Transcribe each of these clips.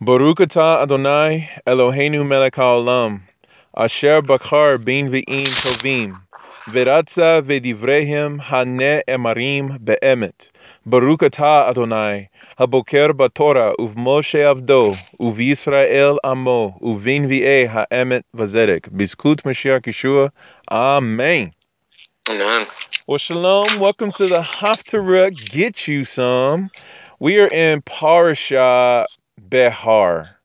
Baruch atah Adonai Eloheinu melech haolam, asher bakar bin v'im tovim, v'ratza v'divrehem haneh emarim be'emet. Baruch atah Adonai, haboker batorah uv'moshe avdo, uv'Yisrael amo, uv'in v'eh ha'emet v'zedek. Bizkut Mashiach Yeshua. Amen. Amen. Well, shalom. Welcome to the Haftarah Get You Some. We are in Parasha Behar.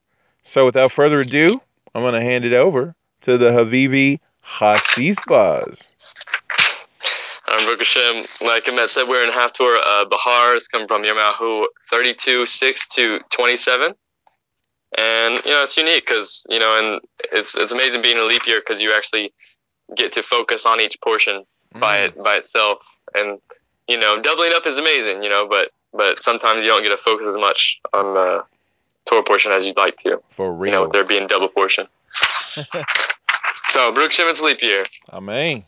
So, without further ado, I'm going to hand it over to the Havivi Hasisbas. Um, Baruch Hashem, like Emmett said, we're in Haftor uh, Bahar. It's coming from Yemahu 32, 6 to 27. And, you know, it's unique because, you know, and it's it's amazing being a leap year because you actually get to focus on each portion by Mm. it by itself. And, you know, doubling up is amazing, you know, but but sometimes you don't get to focus as much on the Torah portion as you'd like to, For real. you know, there being double portion. so, Baruch Hashem, it's leap year. Amen.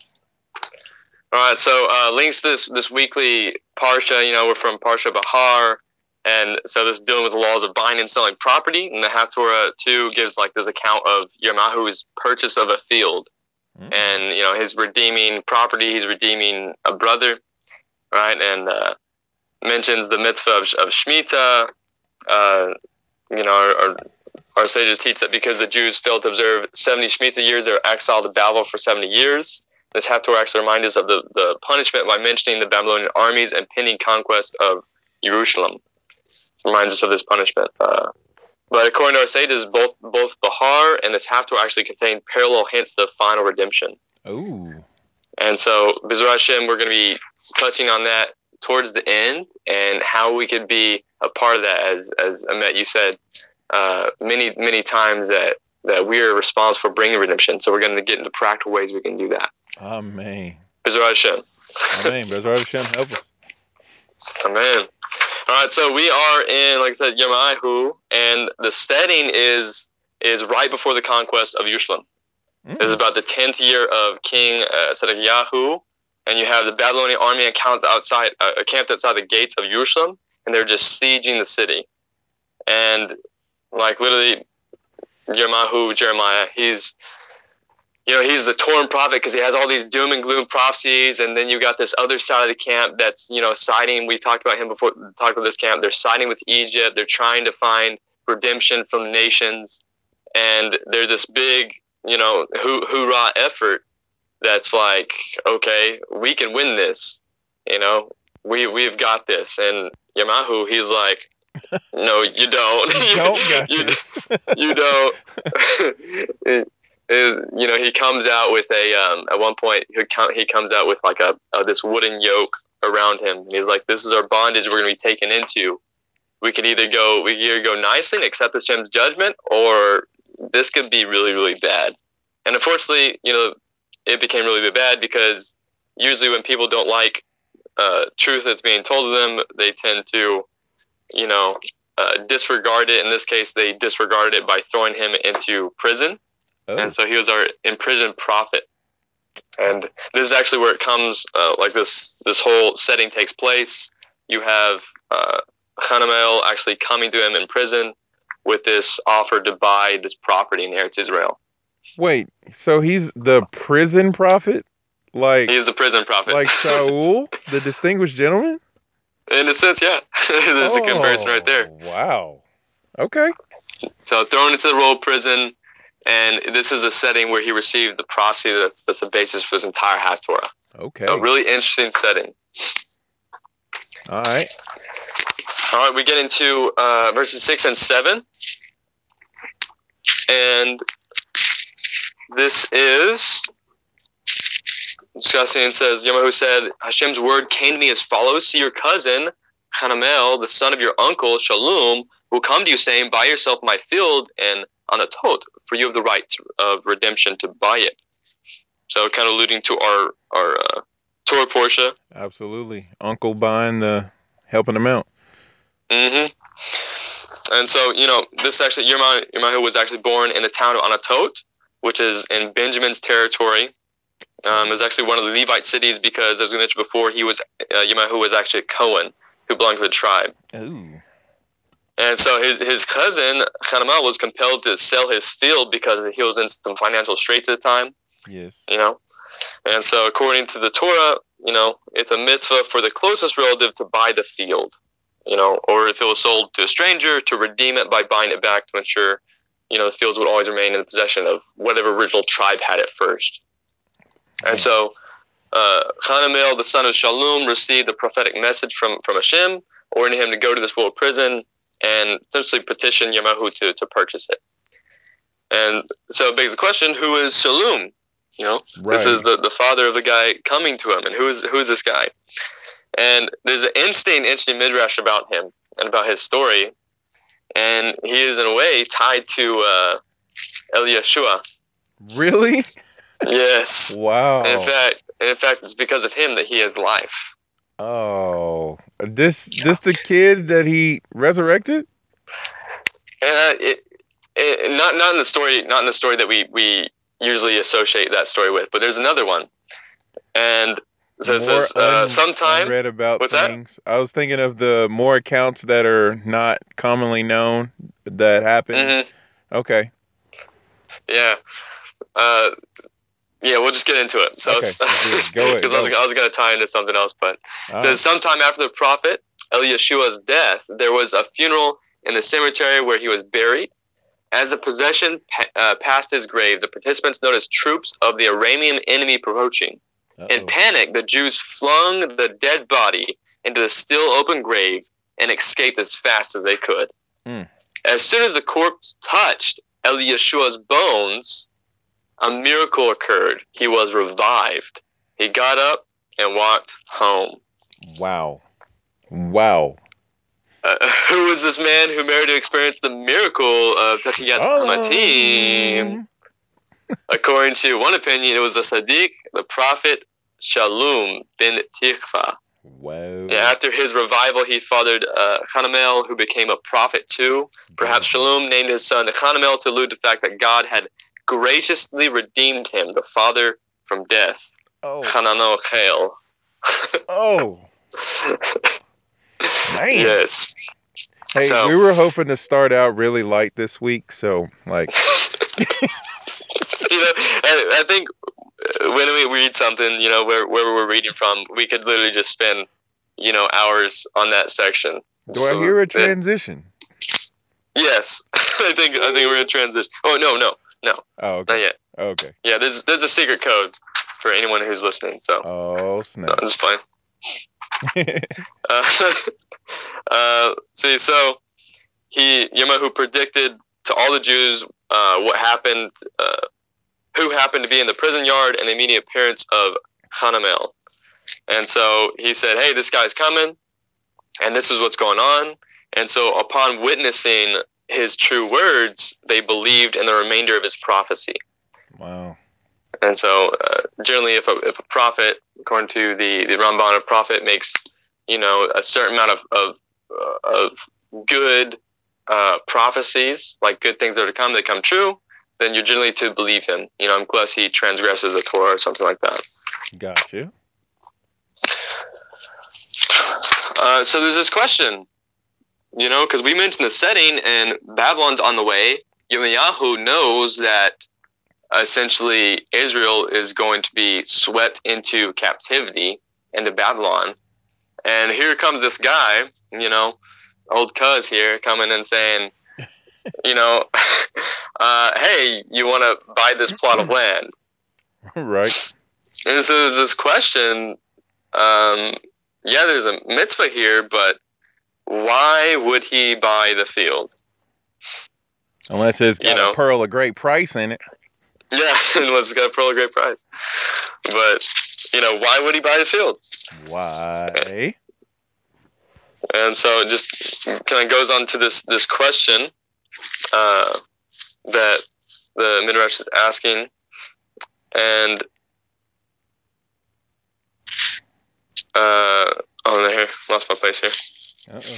All right, so uh, links to this this weekly parsha. You know, we're from Parsha Bahar, and so this is dealing with the laws of buying and selling property. And the Haftorah two gives like this account of Yermahu's purchase of a field, Mm. and you know his redeeming property. He's redeeming a brother, right? And uh, mentions the mitzvah of, of Shemitah. Uh, you know, our, our, our sages teach that because the Jews failed to observe 70 Shemitah years, they were exiled to Babel for 70 years. This Haftorah actually reminds us of the, the punishment by mentioning the Babylonian armies and pending conquest of Jerusalem. Reminds us of this punishment. Uh, but according to our sages, both both Bahar and this Haftorah actually contain parallel hints to final redemption. Ooh. And so, B'ezrat Hashem, we're going to be touching on that towards the end and how we could be a part of that. As as Emmett, you said uh, many many times that that we are responsible for bringing redemption. So we're going to get into practical ways we can do that. Amen. B'ezrat Hashem. Amen. Brother Hashem, help us. Amen. All right, so we are in, like I said, Yemahu, and the setting is is right before the conquest of Jerusalem. It is Mm. about the tenth year of King uh, Zedekiah, and you have the Babylonian army encamped outside, uh, camped outside the gates of Jerusalem, and they're just sieging the city. And like literally, Jeremiah, he's you know he's the torn prophet because he has all these doom and gloom prophecies, and then you got this other side of the camp that's you know siding. We talked about him before. Talked about this camp. They're siding with Egypt. They're trying to find redemption from nations, and there's this big you know hoo- hoorah effort that's like okay we can win this you know? We we've got this. And Yamahu he's like no you don't. You don't you, you don't. It- it- you know he comes out with a um at one point he com- he comes out with like a, a this wooden yoke around him. And he's like this is our bondage we're going to be taken into. We can either go we can either go nicely and accept this gem's judgment or this could be really really bad. And unfortunately you know it became really bad because usually when people don't like uh, truth that's being told to them they tend to you know uh, disregard it in this case they disregarded it by throwing him into prison Oh. and so he was our imprisoned prophet and this is actually where it comes uh, like this this whole setting takes place you have uh, Hanamel actually coming to him in prison with this offer to buy this property in Eretz Israel. Wait, so he's the prison prophet? Like He's the prison prophet. like Shaul, the distinguished gentleman? in a sense, yeah. There's a comparison right there. Oh, Wow. Okay. So thrown into the role of prison, and this is a setting where he received the prophecy that's that's the basis for his entire Haftorah. Okay. So really interesting setting. All right. All right, we get into uh, verses six and seven, and this is discussing. It says Yemahu said, "Hashem's word came to me as follows: See your cousin Hanamel, the son of your uncle Shalom, will come to you, saying, Buy yourself my field and Anatot, for you have the right of redemption to buy it." So, kind of alluding to our our uh, Torah Portia. Absolutely. Uncle buying the helping him out. Mm-hmm. And so, you know, this actually, Yermah, Yermahu was actually born in the town of Anatot, which is in Benjamin's territory. Um, it was actually one of the Levite cities because, as we mentioned before, he was uh, Yermahu was actually a Cohen who belonged to the tribe. Ooh. And so his, his cousin, Hanamel, was compelled to sell his field because he was in some financial straits at the time, Yes. you know. And so, according to the Torah, you know, it's a mitzvah for the closest relative to buy the field, you know, or if it was sold to a stranger, to redeem it by buying it back to ensure, you know, the fields would always remain in the possession of whatever original tribe had it first. And so, uh, Hanamel, the son of Shalom, received the prophetic message from, from Hashem, ordering him to go to this world prison and essentially petition Yamahu to, to purchase it. And so it begs the question, who is Shalom? You know, Right. this is the, the father of the guy coming to him. And who is who is this guy? And there's an interesting, interesting midrash about him and about his story. And he is in a way tied to uh, Elisha. really? Yes. Wow. In fact, in fact, it's because of him that he has life. oh, this this the kid that he resurrected? Uh, it, it, not not in the story, not in the story that we we usually associate that story with, but there's another one, and so it More says uh, sometime. read about What's that? I was thinking of the more accounts that are not commonly known that happened. Mhm, Okay. yeah, uh, yeah. We'll just get into it. So Okay. Go I was, was going to tie into something else, but All It says sometime after the prophet Elisha's death, there was a funeral in the cemetery where he was buried. As the procession pa- uh, passed his grave, the participants noticed troops of the Aramean enemy approaching. Right. In panic, the Jews flung the dead body into the still open grave and escaped as fast as they could. Hmm. As soon as the corpse touched Elisha's bones, a miracle occurred. He was revived. He got up and walked home. Wow. Wow. Uh, who was this man who merited to experience the miracle of Tachiyat Hamatim? Um, According to one opinion, it was the Sadiq, the prophet Shalom bin Tikva. Wow. Yeah, after his revival, he fathered uh, Hanamel, who became a prophet too. Perhaps Shalom named his son Hanamel to allude to the fact that God had graciously redeemed him, the father, from death. Oh. Hanano Chel. Oh. Man. Yes. Hey, So- we were hoping to start out really light this week, so like, you know, I, I think uh, when we read something, you know, where where we're reading from, we could literally just spend, you know, hours on that section. do I hear a transition? Yes, I think I think we're in transition. Oh no, no, no. Oh, not okay. yet. Okay. Yeah, there's there's a secret code for anyone who's listening. So Oh snap. I'm just playing. Uh, uh, see, so he Yemahu predicted to all the Jews uh, what happened, uh, who happened to be in the prison yard, and the immediate appearance of Hanamel. And so he said, "Hey, this guy's coming, and this is what's going on." And so, upon witnessing his true words, they believed in the remainder of his prophecy. wow. And so, uh, generally, if a, if a prophet, according to the, the Ramban, a prophet makes, you know, a certain amount of, of, uh, of good uh, prophecies, like good things that are to come, that come true, then you're generally to believe him, you know, unless he transgresses the Torah or something like that. Got you. Uh, so there's this question, you know, because we mentioned the setting and Babylon's on the way. Yirmiyahu knows that essentially Israel is going to be swept into captivity into Babylon. And here comes this guy, you know, old cuz here coming and saying, you know, uh, hey, you want to buy this plot of land? right. And so there's this question. Um, yeah, there's a mitzvah here, but why would he buy the field? Unless it's You got know. a pearl of great price in it. Yeah, unless it's got a pearl of great price. But you know, why would he buy the field? Why? And so it just kind of goes on to this this question uh, that the midrash is asking, and uh, oh, here lost my place here. Uh-oh.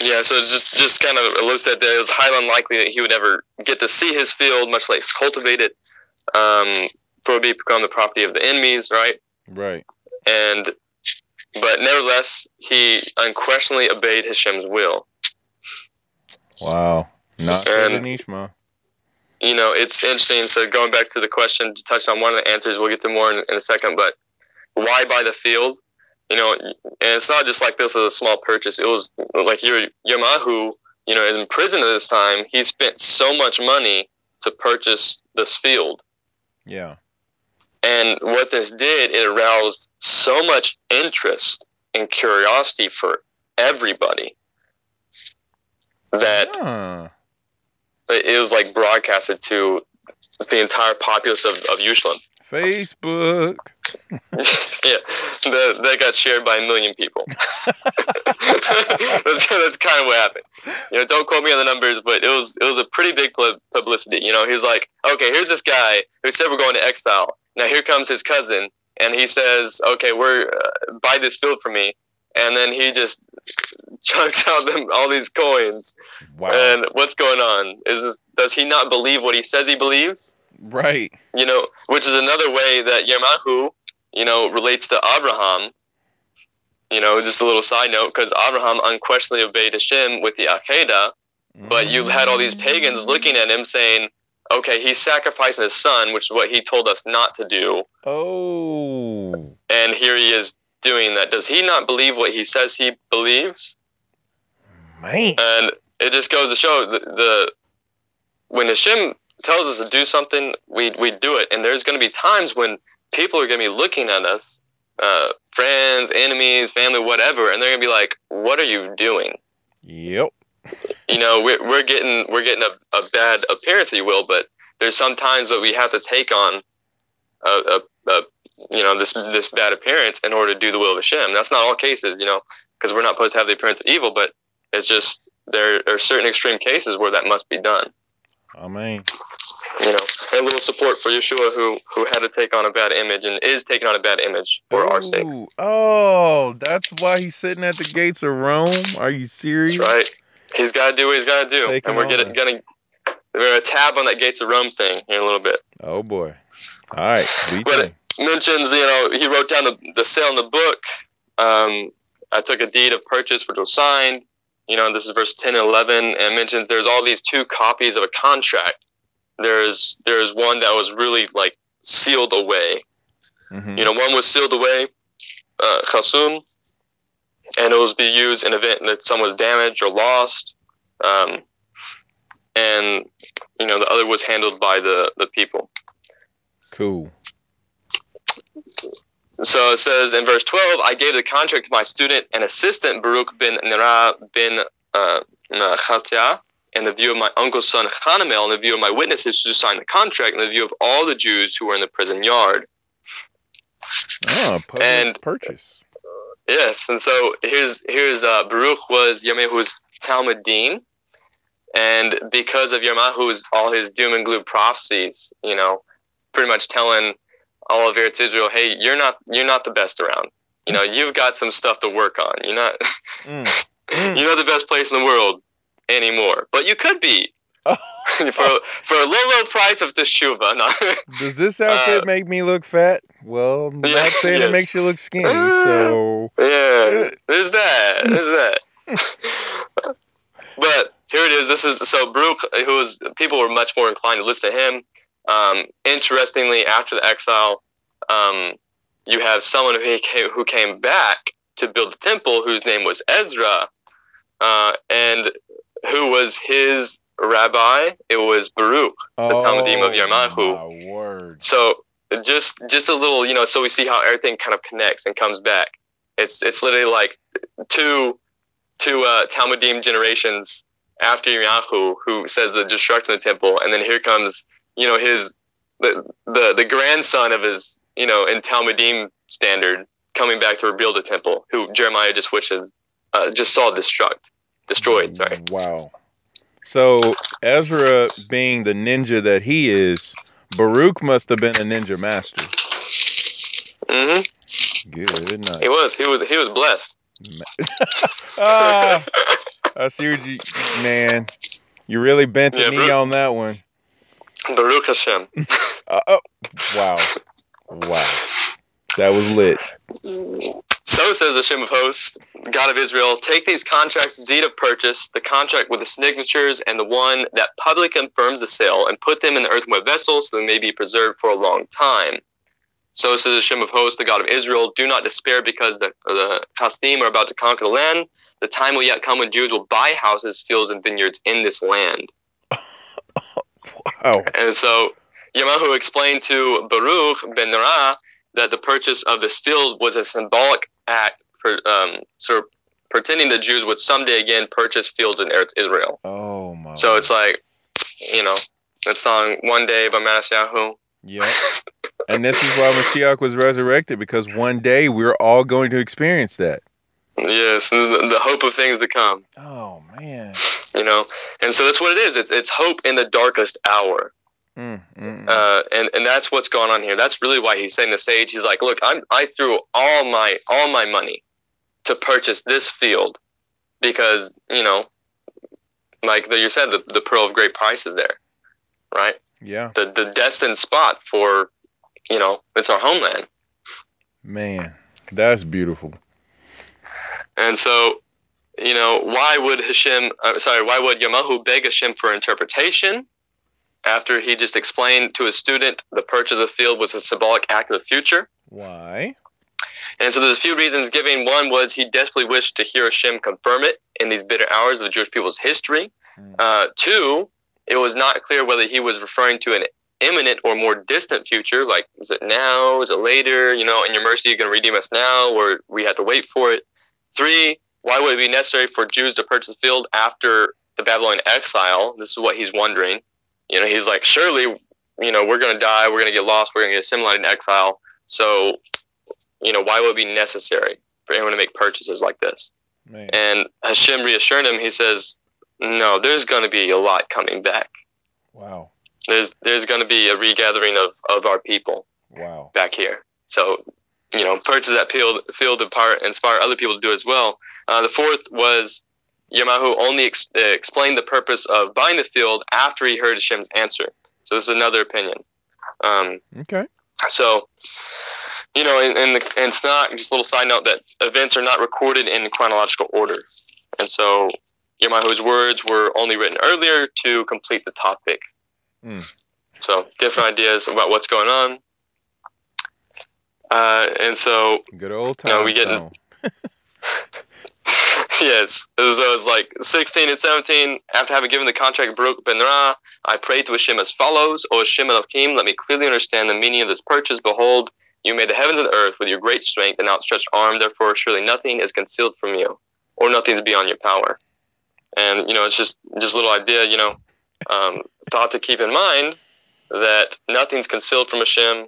Yeah, so it's just just kind of alludes that it was highly unlikely that he would ever get to see his field, much less cultivate it, um, for it become the property of the enemies, right? Right. And but nevertheless, he unquestionably obeyed Hashem's will. Wow. Not And- Nishma. you know, it's interesting. So going back to the question, to touch on one of the answers, we'll get to more in, in a second. But why buy the field? You know, and it's not just like this as a small purchase. It was like your Yamahu, you know, in prison at this time. He spent so much money to purchase this field, Yeah. And what this did, it aroused so much interest and curiosity for everybody that it was like broadcasted to the entire populace of, of Ushlam. Facebook. yeah, that, that got shared by a million people. that's, that's kind of what happened. You know, don't quote me on the numbers, but it was it was a pretty big publicity. You know, he was like, okay, here's this guy who said we're going to exile. Now here comes his cousin, and he says, okay, we're uh, buy this field for me, and then he just chunks out them all these coins. Wow. And what's going on? Is this, does he not believe what he says he believes? right. you know, which is another way that Yamahu, you know, relates to Abraham. You know, just a little side note, because Abraham unquestionably obeyed Hashem with the Akedah, but you had all these pagans looking at him saying, okay, he's sacrificing his son, which is what he told us not to do, Oh. and here he is doing that. Does he not believe what he says he believes? Man. And it just goes to show the, the when Hashem tells us to do something, we we do it. And there's going to be times when people are going to be looking at us, uh, friends, enemies, family, whatever, and they're going to be like, "What are you doing?" Yep. You know, we're we're getting we're getting a, a bad appearance, if you will. But there's some times that we have to take on a, a, a you know this this bad appearance in order to do the will of Hashem. That's not all cases, you know, because we're not supposed to have the appearance of evil, but it's just there are certain extreme cases where that must be done. I mean, You know, a little support for Yeshua, who who had to take on a bad image and is taking on a bad image for our sakes. Oh, that's why he's sitting at the gates of Rome. Are you serious? That's right. He's got to do what he's got to do, Taking and we're getting gonna we're gonna tab on that Gates of Rome thing here in a little bit. Oh boy. All right. But think? mentions, you know, he wrote down the, the sale in the book. Um, I took a deed of purchase, which was signed. You know, this is verse 10 and 11, and mentions there's all these two copies of a contract. There's there's one that was really like sealed away. Mhm. You know, one was sealed away, uh, Khasum, and it was be used in event that someone was damaged or lost. Um, and you know, the other was handled by the the people. Cool. So it says in verse 12, I gave the contract to my student and assistant Baruch bin Neriah bin uh, Khatia in the view of my uncle's son Hanamel, in the view of my witnesses to sign the contract, in the view of all the Jews who were in the prison yard. Oh, And- purchase. Yes, and so here's here's uh, Baruch was Yemahu's Talmudim, and because of Yemahu's all his doom and gloom prophecies, you know, pretty much telling all of Eretz Israel, hey, you're not you're not the best around. You know, you've got some stuff to work on. You're not Mm. Mm. you're not the best place in the world anymore, but you could be Oh. for for a low low price of teshuva. No. Does this outfit Uh, make me look fat? Well, I'm Yeah, not saying yes. it makes you look skinny. So Yeah, there's that. There's that. but here it is. This is so Baruch, who was people were much more inclined to listen to him. Um, interestingly, after the exile, um, you have someone who came, who came back to build the temple, whose name was Ezra, uh, and who was his rabbi. It was Baruch. The Talmudim of Yarmahu. Oh, word. So just just a little, you know, so we see how everything kind of connects and comes back. It's it's literally like two two uh, Talmudim generations after Yirmiyahu, who says the destruction of the temple, and then here comes you know his the the, the grandson of his you know in Talmudim standard coming back to rebuild the temple, who Jeremiah just wishes uh, just saw destruct destroyed. Sorry. Wow. So Ezra, being the ninja that he is, Baruch must have been a ninja master. hmm Good night. He was he was he was blessed. ah, I see what you, man. You really bent the Yeah, knee Baruch- on that one. Baruch Hashem. Uh, oh, wow, wow. That was lit. So says the Shem of Hosts, God of Israel, take these contracts, deed of purchase, the contract with the signatures, and the one that publicly confirms the sale, and put them in the earthenware vessels so they may be preserved for a long time. So says the Shem of Hosts, the God of Israel, do not despair because the, the Kasdim are about to conquer the land. The time will yet come when Jews will buy houses, fields, and vineyards in this land. Wow. And so Yamahu explained to Baruch ben Neriah that the purchase of this field was a symbolic act for um, sort of pretending the Jews would someday again purchase fields in Eretz Israel. Oh my. So it's like, you know, that song "One Day" by Matisyahu. Yep. and this is why Mashiach was resurrected because one day we're all going to experience that. Yes, this is the, the hope of things to come. Oh man. You know, and so that's what it is. It's it's hope in the darkest hour. Mm, mm, mm. uh, and and that's what's going on here. That's really why he's saying the sage. He's like, look, I'm I threw all my all my money to purchase this field because you know, like you said, the the pearl of great price is there, right? yeah, The the destined spot for, you know, it's our homeland. man, that's beautiful. And so, you know, why would Hashem? Uh, sorry, why would Yamahu beg Hashem for interpretation? After he just explained to his student the purchase of the field was a symbolic act of the future. Why? And so there's a few reasons giving. One was he desperately wished to hear Hashem confirm it in these bitter hours of the Jewish people's history. Mm. Uh, two, it was not clear whether he was referring to an imminent or more distant future, like is it now, is it later? You know, in your mercy, you're going to redeem us now, or we have to wait for it. Three, why would it be necessary for Jews to purchase the field after the Babylonian exile? This is what he's wondering. You know, he's like, surely, you know, we're going to die, we're going to get lost, we're going to get assimilated in exile. So, you know, why would it be necessary for anyone to make purchases like this? Man. And Hashem reassured him. He says, "No, there's going to be a lot coming back. Wow. There's there's going to be a regathering of of our people Wow. back here. So, you know, purchase that field field to power, inspire other people to do as well. Uh, the fourth was Yamahu only ex- uh, explained the purpose of buying the field after he heard Hashem's answer. So this is another opinion. Um, Okay. so, you know, and, and, the, and it's not just a little side note that events are not recorded in chronological order. And so Yamahu's words were only written earlier to complete the topic. Mm. So different ideas about what's going on. Uh, and so, Good old time. No, we getting- song. yes, so it's like 16 and 17. After having given the contract Baruch ben Ra, I prayed to Hashem as follows: O Hashem Elohim, let me clearly understand the meaning of this purchase. Behold, you made the heavens and the earth with your great strength and outstretched arm. Therefore, surely nothing is concealed from you, or nothing is beyond your power. And you know, it's just just a little idea, you know, um, thought to keep in mind that nothing's concealed from Hashem,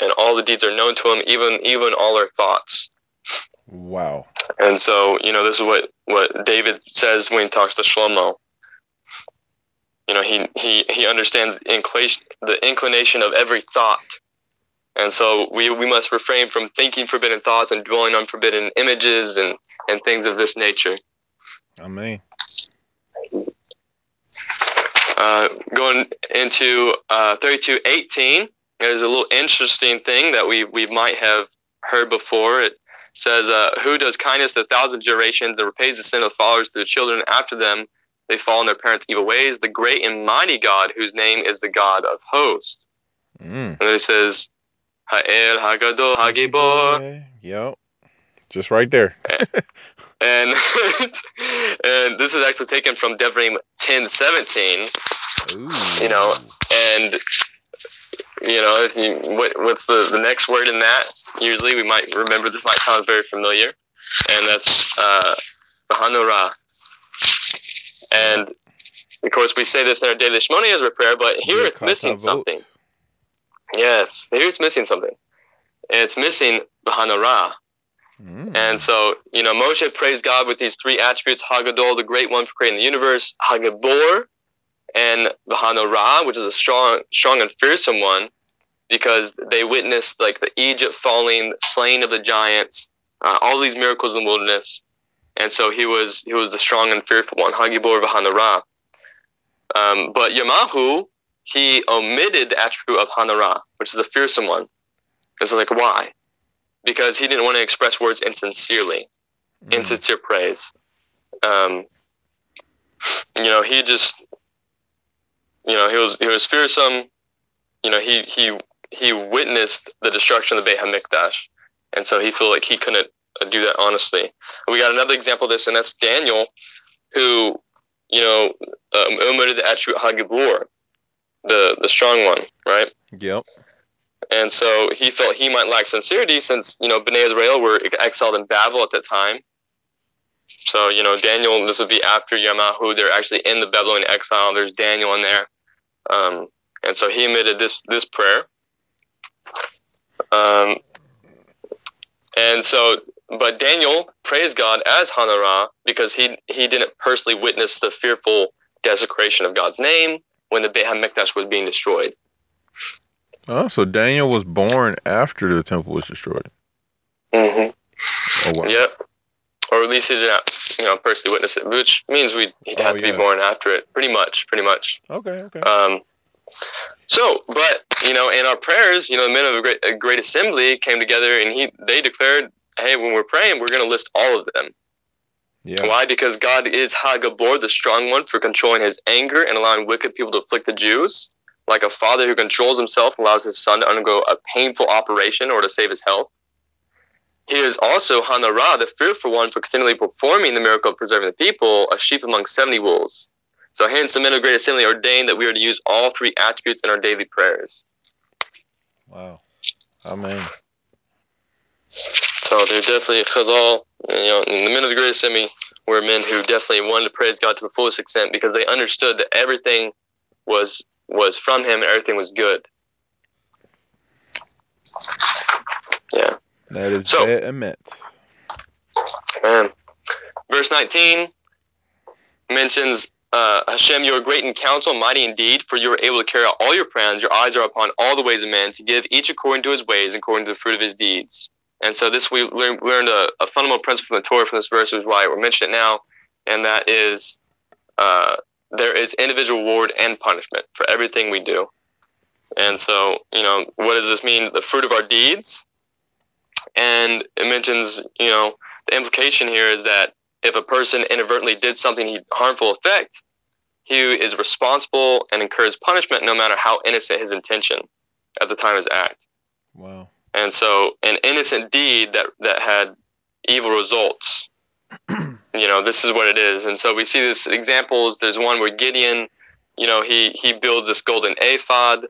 and all the deeds are known to Him, even even all our thoughts. Wow. And so, you know, this is what, what David says when he talks to Shlomo. You know, he, he, he understands inclination, the inclination of every thought. And so we, we must refrain from thinking forbidden thoughts and dwelling on forbidden images and, and things of this nature. Amen. Uh, going into uh, 3218, there's a little interesting thing that we, we might have heard before. It says, uh, Who does kindness to a thousand generations and repays the sin of fathers to the children after them? They fall in their parents' evil ways. The great and mighty God, whose name is the God of hosts. Mm. And then it says, Ha'el Hagadol Hagibor. Yep. Just right there. And, and this is actually taken from Devarim 1017. Ooh. You know, and you know if you, what, what's the, the next word in that usually we might remember this might sound very familiar and that's uh Hanora. and of course we say this in our daily Shemoneh Esrei prayer but here it's missing something yes here it's missing something it's missing Hanora. Mm. and so you know Moshe praised God with these three attributes Hagadol the great one for creating the universe Hagibor and Ra, which is a strong, strong and fearsome one, because they witnessed like the Egypt falling, slaying of the giants, uh, all these miracles in the wilderness, and so he was he was the strong and fearful one, Hagibor Ra. Um, but Yamahu he omitted the attribute of Hanora, which is the fearsome one. It's like why? because he didn't want to express words insincerely, Mm. insincere praise. Um, you know, he just, you know, he was he was fearsome. You know, he he he witnessed the destruction of the Beit Hamikdash, and so he felt like he couldn't uh, do that honestly. We got another example of this, and that's Daniel, who, you know, um, omitted the attribute Hagibor, the the strong one, right? Yep. And so he felt he might lack sincerity since, you know, Bnei Israel were exiled in Babel at that time. So, you know, Daniel, this would be after Yamahu. They're actually in the Babylonian exile. There's Daniel in there. Um, and so he omitted this this prayer. Um, and so, but Daniel praised God as Hanora because he, he didn't personally witness the fearful desecration of God's name when the Beit HaMikdash was being destroyed. Oh, so Daniel was born after the temple was destroyed. Mm-hmm. Oh wow. Yep. Or at least he didn't, you know, personally witness it, which means we he'd Oh, have to yeah. be born after it. Pretty much, pretty much. Okay. Okay. Um, so, but you know, in our prayers, you know, the men of a great, a great assembly came together, and he they declared, "Hey, when we're praying, we're going to list all of them. yeah. Why? Because God is Hagibor, the strong one, for controlling His anger and allowing wicked people to afflict the Jews, like a father who controls himself and allows his son to undergo a painful operation or to save his health." He is also Hanora, the fearful one, for continually performing the miracle of preserving the people, a sheep among seventy wolves. So hence the men of great assembly ordained that we are to use all three attributes in our daily prayers. Wow. Amen. So they're definitely Chazal, you know, and the men of the great assembly were men who definitely wanted to praise God to the fullest extent because they understood that everything was was from him and everything was good. Yeah. That is So- vehement. Man. Verse 19 mentions uh, Hashem, you are great in counsel, mighty indeed, for you are able to carry out all your plans. Your eyes are upon all the ways of men, to give each according to his ways, according to the fruit of his deeds. And so this we learned, learned a, a fundamental principle from the Torah from this verse, which is why we're mentioning it now, and that is uh, there is individual reward and punishment for everything we do. And so, you know, what does this mean? The fruit of our deeds. And it mentions, you know, the implication here is that if a person inadvertently did something harmful effect, he is responsible and incurs punishment no matter how innocent his intention at the time of his act. Wow. And so an innocent deed that, that had evil results, you know, this is what it is. And so we see this examples. There's one where Gideon, you know, he, he builds this golden ephod.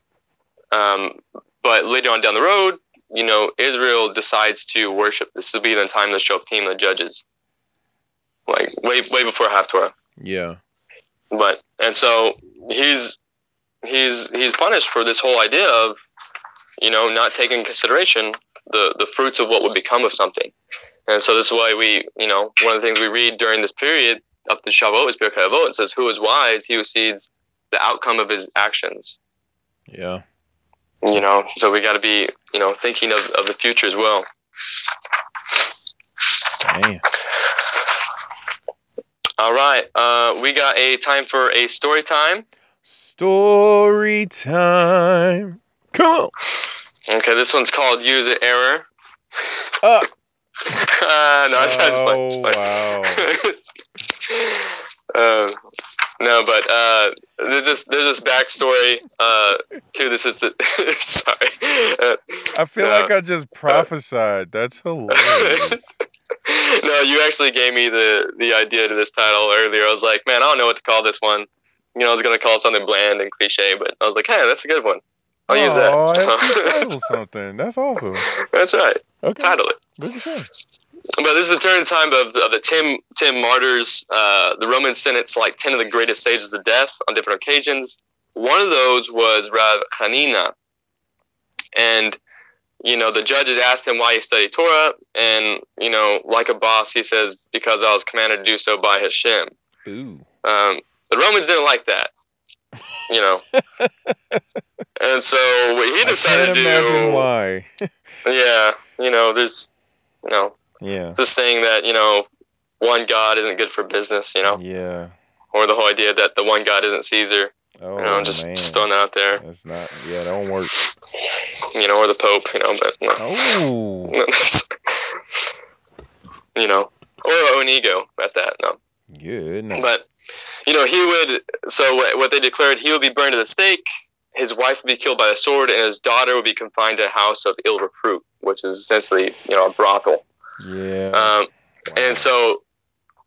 Um, but later on down the road, you know, Israel decides to worship. This will be the time of the Shoftim, the judges. Like way way before Haftorah. Yeah. But and so he's he's he's punished for this whole idea of, you know, not taking consideration the, the fruits of what would become of something. And so this is why we, you know, one of the things we read during this period up to Shavuot is Pirkei Avot. It says, "Who is wise? He who sees the outcome of his actions." Yeah. You know, so we got to be, you know, thinking of, of the future as well. Man. All right, uh, we got a time for a story time. Story time. Come on. Okay, this one's called "Use It Error." Uh, uh, no, it sounds oh, fun. wow. uh, no, but uh, there's this there's this backstory uh, to this. Is sorry. Uh, I feel No. like I just prophesied. That's hilarious. no, you actually gave me the the idea to this title earlier. I was like, man, I don't know what to call this one. You know, I was gonna call it something bland and cliche, but I was like, hey, that's a good one. I'll use Oh, that. title something. That's awesome. that's right. Okay. Title it. Good sure. But this is the turn in time of, of the Tim Tim martyrs. Uh, the Roman Senate's like ten of the greatest stages of death on different occasions. One of those was Rav Hanina, and you know the judges asked him why he studied Torah, and you know like a boss, he says because I was commanded to do so by Hashem. Ooh. Um, the Romans didn't like that, you know, and so what he decided to do, why. yeah, you know, there's, you know, yeah. this thing that you know one god isn't good for business you know Yeah. or the whole idea that the one god isn't caesar Oh you know, just man, just throwing out there. that's not. Yeah, that won't work. You know, or the Pope. You know, but no. Oh, you know, or ego at that. No, good. night. but you know, he would. So what, what they declared, he would be burned at the stake. His wife would be killed by a sword, and his daughter would be confined to a house of ill repute, which is essentially, you know, a brothel. Yeah. Um, wow. and so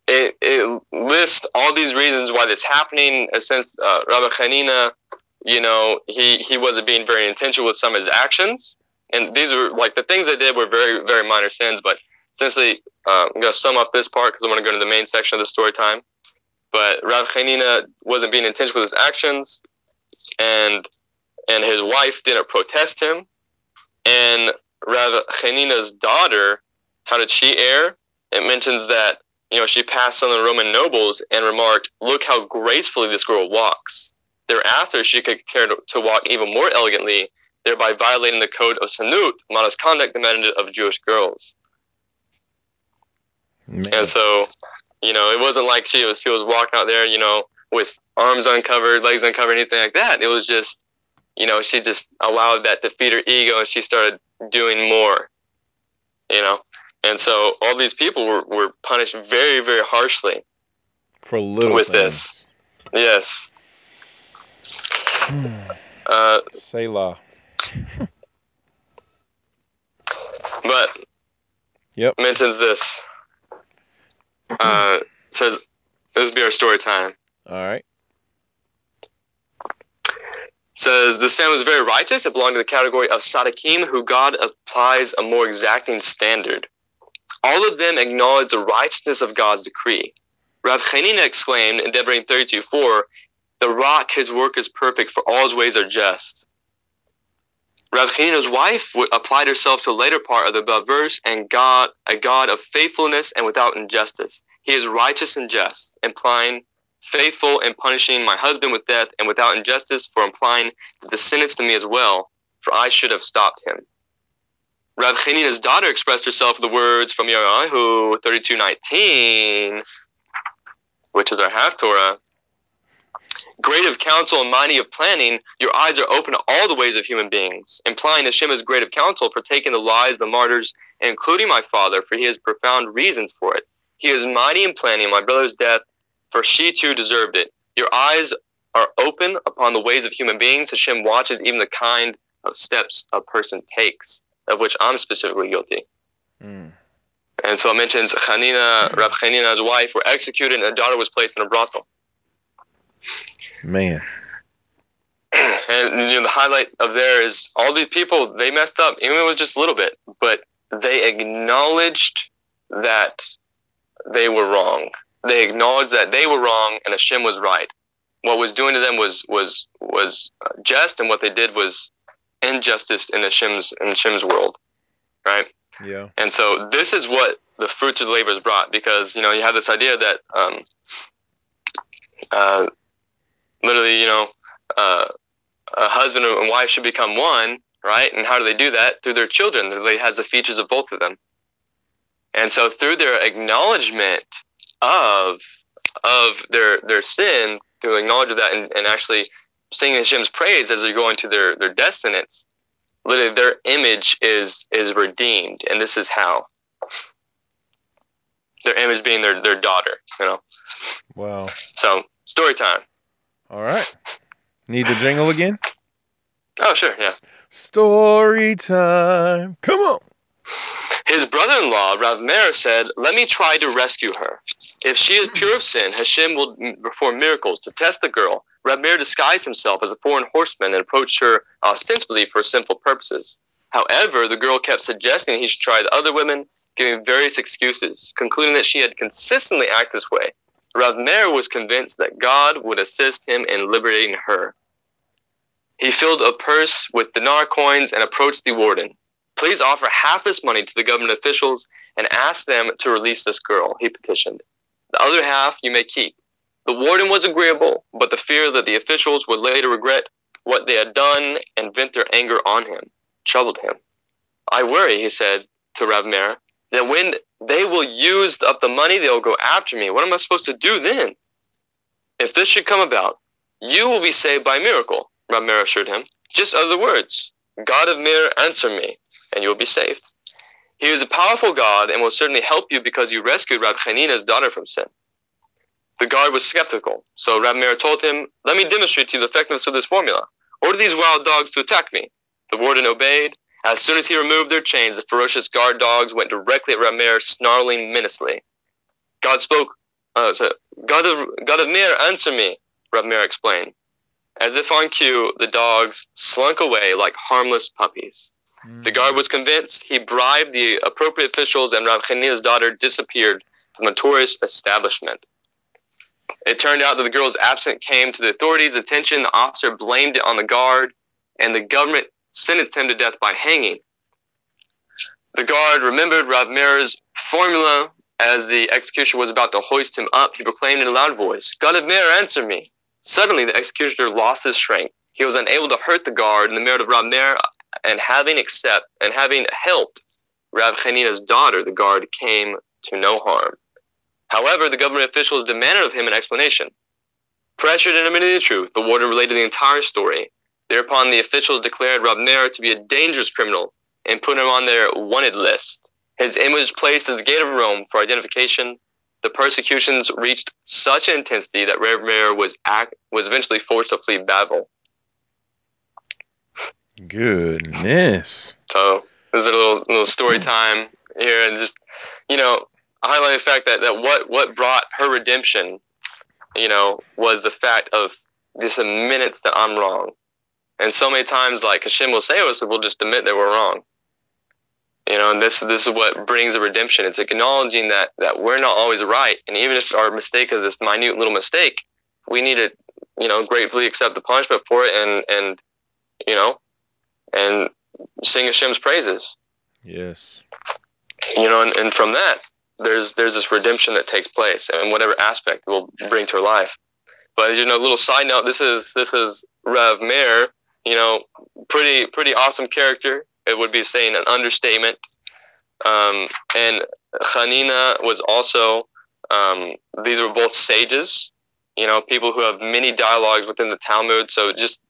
it, it lists all these reasons why this happening. Since uh, Rabbi Hanina, you know, he, he wasn't being very intentional with some of his actions. And these were like the things they did were very, very minor sins. But essentially, uh, I'm going to sum up this part because I want to go to the main section of the story time. But Rav Hanina wasn't being intentional with his actions, and and his wife didn't protest him. And Rav Hanina's daughter, how did she err? It mentions that you know, she passed some of the Roman nobles and remarked, Look how gracefully this girl walks. Thereafter, she could care to, to walk even more elegantly, thereby violating the code of tzniut, modest conduct demanded of Jewish girls. Man. And so, you know, it wasn't like she was she was walking out there, you know, with arms uncovered, legs uncovered, anything like that. It was just, you know, she just allowed that to feed her ego, and she started doing more. You know, and so all these people were, were punished very, very harshly. For little with things. this. Yes. Uh, Selah. but Yep. mentions this. Uh, says this will be our story time. All right. Says this family was very righteous. It belonged to the category of Sadiqim, who God applies a more exacting standard. All of them acknowledge the righteousness of God's decree. Rav Chanina exclaimed in Devarim 32 4, The rock, his work is perfect, for all his ways are just. Rav Chanina's wife applied herself to the later part of the above verse, and God, a God of faithfulness and without injustice. He is righteous and just, implying faithful in punishing my husband with death, and without injustice for implying that the sentence to me as well, for I should have stopped him. Rav Chanina's daughter expressed herself with the words from Yerahu 32:19, which is our Haftorah. Great of counsel and mighty of planning, your eyes are open to all the ways of human beings, implying Hashem is great of counsel for taking the lives of the martyrs, including my father, for he has profound reasons for it. He is mighty in planning my brother's death, for she too deserved it. Your eyes are open upon the ways of human beings. Hashem watches even the kind of steps a person takes, of which I'm specifically guilty. Mm. And so it mentions Hanina, Rab Hanina's wife were executed and a daughter was placed in a brothel. Man. And you know, the highlight of there is all these people, they messed up, even if it was just a little bit, but they acknowledged that they were wrong. They acknowledged that they were wrong and Hashem was right. What was doing to them was was was just, and what they did was injustice in Hashem's in Hashem's world, right? Yeah. And so this is what the fruits of the labor has brought because, you know, you have this idea that um, uh, literally, you know, uh, a husband and wife should become one, right? And how do they do that? Through their children. It has the features of both of them. And so through their acknowledgement of of their their sin, through acknowledge of that and, and actually singing Hashem's praise as they're going to their, their descendants, literally their image is is redeemed. And this is how. Their image being their, their daughter, you know. Wow. So story time. All right. Need the jingle again? Oh sure, yeah. Story time. Come on. His brother-in-law, Rav Meir, said, Let me try to rescue her. If she is pure of sin, Hashem will perform miracles. To test the girl, Meir disguised himself as a foreign horseman and approached her uh, ostensibly for sinful purposes. However, the girl kept suggesting he should try the other women, giving various excuses, concluding that she had consistently acted this way. Rav was convinced that God would assist him in liberating her. He filled a purse with dinar coins and approached the warden. Please offer half this money to the government officials and ask them to release this girl, he petitioned. The other half you may keep. The warden was agreeable, but the fear that the officials would later regret what they had done and vent their anger on him troubled him. I worry, he said to Rav Meir, that when they will use up the money, they'll go after me. What am I supposed to do then? If this should come about, You will be saved by miracle, Rab Meir assured him. Just the words, God of Meir, answer me, and you will be saved. He is a powerful God and will certainly help you because you rescued Rab Chanina's daughter from sin. The guard was skeptical, so Rab Meir told him, Let me demonstrate to you the effectiveness of this formula. Order these wild dogs to attack me. The warden obeyed. As soon as he removed their chains, the ferocious guard dogs went directly at Rab snarling menacingly. God spoke, uh, so, God of, God of Meir, answer me, Rab explained. As if on cue, the dogs slunk away like harmless puppies. The guard was convinced. He bribed the appropriate officials, and Chanina's daughter disappeared from a tourist establishment. It turned out that the girl's absence came to the authorities' attention. The officer blamed it on the guard, and the government sentenced him to death by hanging. The guard remembered Rav Meir's formula as the executioner was about to hoist him up. He proclaimed in a loud voice, God of Meir, answer me. Suddenly, the executioner lost his strength. He was unable to hurt the guard in the merit of Meir, and having accept and having helped Rav Chanina's daughter, the guard came to no harm. However, the government officials demanded of him an explanation. Pressured and admitting the truth, the warden related the entire story. Thereupon, the officials declared Rav Meir to be a dangerous criminal and put him on their wanted list. His image placed at the gate of Rome for identification. The persecutions reached such intensity that Rav Meir was act, was eventually forced to flee Babel. Goodness. So this is a little little story time here, and just you know, highlight the fact that that what what brought her redemption, you know, was the fact of this minutes that I'm wrong, and so many times like Hashem will say to us, we'll just admit that we're wrong. You know, and this this is what brings a redemption. It's acknowledging that that we're not always right, and even if our mistake is this minute little mistake, we need to, you know, gratefully accept the punishment for it, and and you know, and sing Hashem's praises. Yes. You know, and, and from that, there's there's this redemption that takes place, and whatever aspect will bring to her life. But you know, little side note, this is this is Rav Meir. You know, pretty pretty awesome character. It would be saying an understatement. Um, and Chanina was also. Um, these were both sages. You know, people who have many dialogues within the Talmud. So just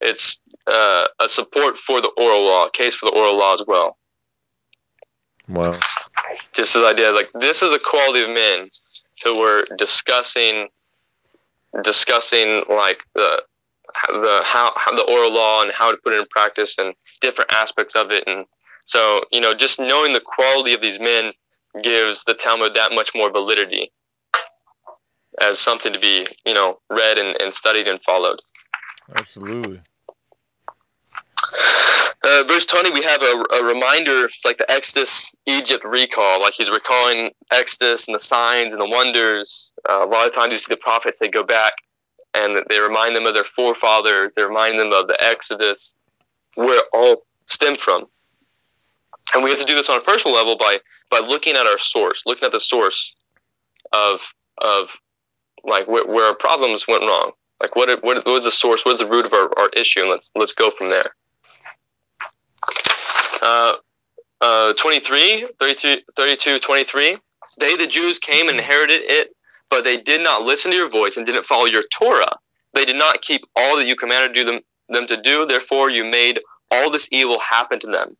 it's uh, a support for the oral law, a case for the oral law as well. Wow. Just this idea, like this is the quality of men who were discussing, discussing like the the how, how the oral law and how to put it in practice and different aspects of it, and so you know, just knowing the quality of these men gives the Talmud that much more validity as something to be you know read and, and studied and followed. Absolutely. Uh, verse 20, we have a, a, reminder. It's like the Exodus Egypt recall. Like he's recalling Exodus and the signs and the wonders. Uh, a lot of times you see the prophets, they go back and they remind them of their forefathers. They remind them of the Exodus, where it all stemmed from. And we have to do this on a personal level by, by looking at our source, looking at the source of, of like where, where our problems went wrong. Like what, what, what was the source? What is the root of our, our issue? And let's, let's go from there. Uh, uh, 23, 32, 32, 23. They, the Jews, came and inherited it, but they did not listen to your voice and didn't follow your Torah. They did not keep all that you commanded them, them to do. Therefore, you made all this evil happen to them.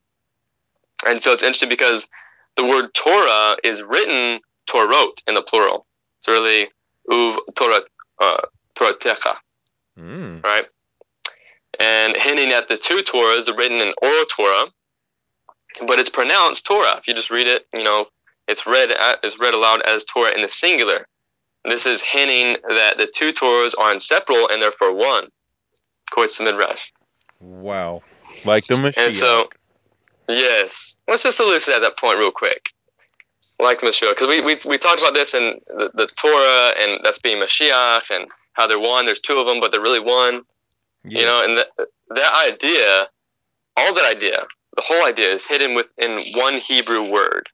And so it's interesting because the word Torah is written Torot in the plural. It's really uv Torah, uh, Toratecha, Mm. right? And hinting at the two Torahs are written in oral Torah, but it's pronounced Torah. If you just read it, you know, it's read uh, is read aloud as Torah in the singular. This is hinting that the two Torahs are inseparable and therefore one. Quotes the Midrash. Wow. Like the Mashiach. And so, yes, let's just elucidate that point real quick. Like Mashiach, because we, we, we talked about this in the, the Torah, and that's being Mashiach, and how they're one. There's two of them, but they're really one. Yeah. You know, and that, that idea, all that idea, the whole idea is hidden within one Hebrew word.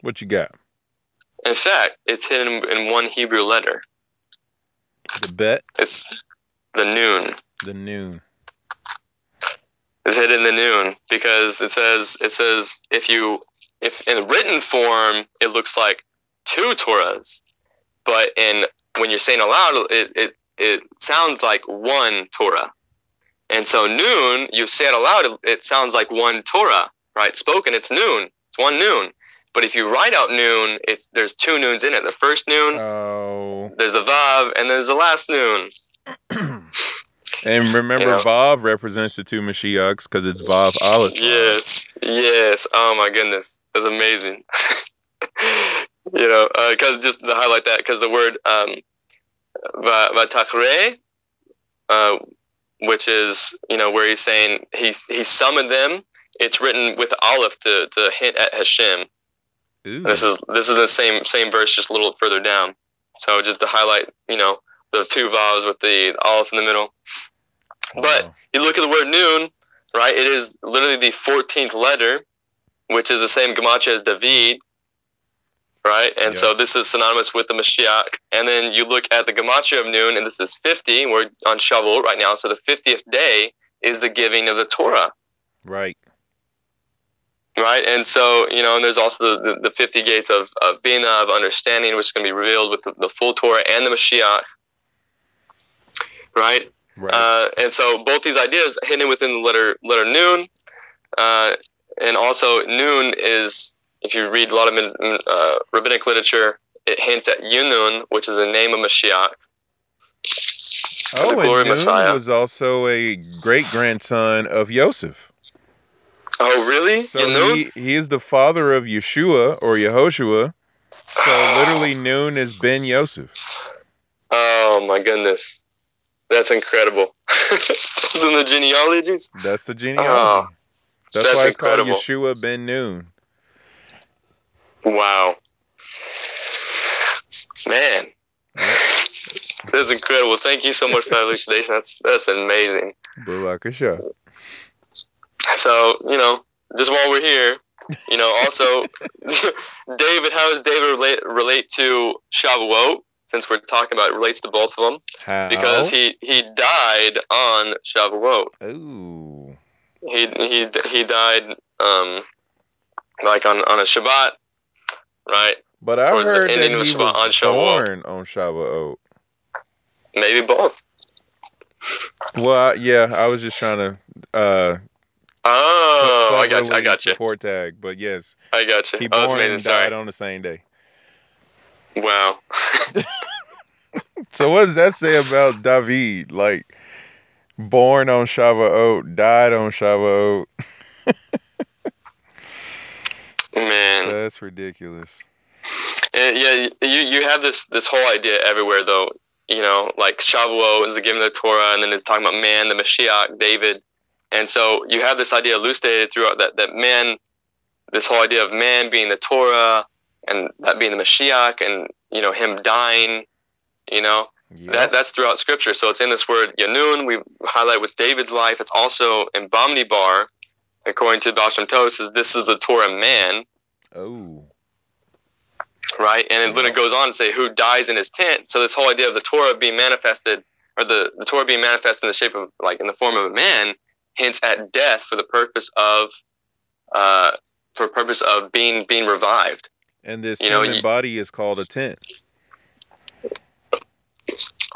What you got? In fact, it's hidden in one Hebrew letter. The bet? It's the noon. The noon. It's hidden in the noon because it says it says if you if in written form it looks like two Torahs, but in when you're saying aloud, it, it it sounds like one Torah. And so noon, you say it aloud, it, sounds like one Torah, right? Spoken, it's noon. It's one noon. But if you write out noon, it's there's two noons in it. The first noon, Oh. there's the vav, and there's the last noon. And remember, You know. Vav represents the two Mashiachs because it's Vav Aleph. Yes, yes. Oh my goodness, that's amazing. you know, because just to highlight that, because the word um, vatachre, uh, which is you know where he's saying he he summoned them. It's written with aleph to, to hint at Hashem. Ooh. This is this is the same same verse, just a little further down. So just to highlight, you know, the two vowels with the aleph in the middle. but- Wow. You look at the word noon, right? It is literally the fourteenth letter, which is the same gematria as David, right? And Yeah. so this is synonymous with the Mashiach. And then you look at the gematria of noon, and this is fifty. We're on Shavuot right now, so the fiftieth day is the giving of the Torah. right. right? And so, you know, and there's also the, the, the 50 gates of, of Bina, of understanding, which is going to be revealed with the, the full Torah and the Mashiach, right? Right. Uh, and so both these ideas hidden within the letter letter Noon, uh, and also Noon is, if you read a lot of uh, rabbinic literature, it hints at Yinon, which is the name of Mashiach. oh, the glory and Nun Messiah. was also a great grandson of Yosef. Oh, really? So Yinon? he, he is the father of Yeshua or Yehoshua. So literally, Noon is Ben Yosef. Oh my goodness, that's incredible. it's in the genealogies. That's the genealogy. Oh, that's, that's why it's incredible. called Yeshua Ben Noon. Wow. Man. That's incredible. Thank you so much for that elucidation. That's that's amazing. Bevakasha. So, you know, just while we're here, you know, also David, how does David relate relate to Shavuot? Since we're talking about it relates to both of them. How? Because he, he died on Shavuot. Ooh. He he he died um like on, on a Shabbat, right? But I Towards the heard that ending of he Shabbat on was born on Shavuot. Maybe both. Well, I, yeah, I was just trying to uh, Oh, I got you. I got you. support tag, but yes, I got you. he born and Sorry. died on the same day. Wow. So what does that say about David? Like, born on Shavuot, died on Shavuot. Man. That's ridiculous. And, yeah, you you have this this whole idea everywhere though. You know, like Shavuot is the giving of the Torah, and then it's talking about man, the Mashiach, David, and so you have this idea elucidated throughout that that man, this whole idea of man being the Torah, and that being the Mashiach, and you know him dying. You know, Yep. that that's throughout Scripture. So it's in this word Yinon. We highlight with David's life. It's also in Bamidbar, according to Baal Shem Tov, says this is the Torah man. oh. right? And then it goes on to say who dies in his tent. So this whole idea of the Torah being manifested, or the, the Torah being manifested in the shape of like in the form of a man, hints at death for the purpose of, uh, for purpose of being being revived. And this You know, human you- body is called a tent.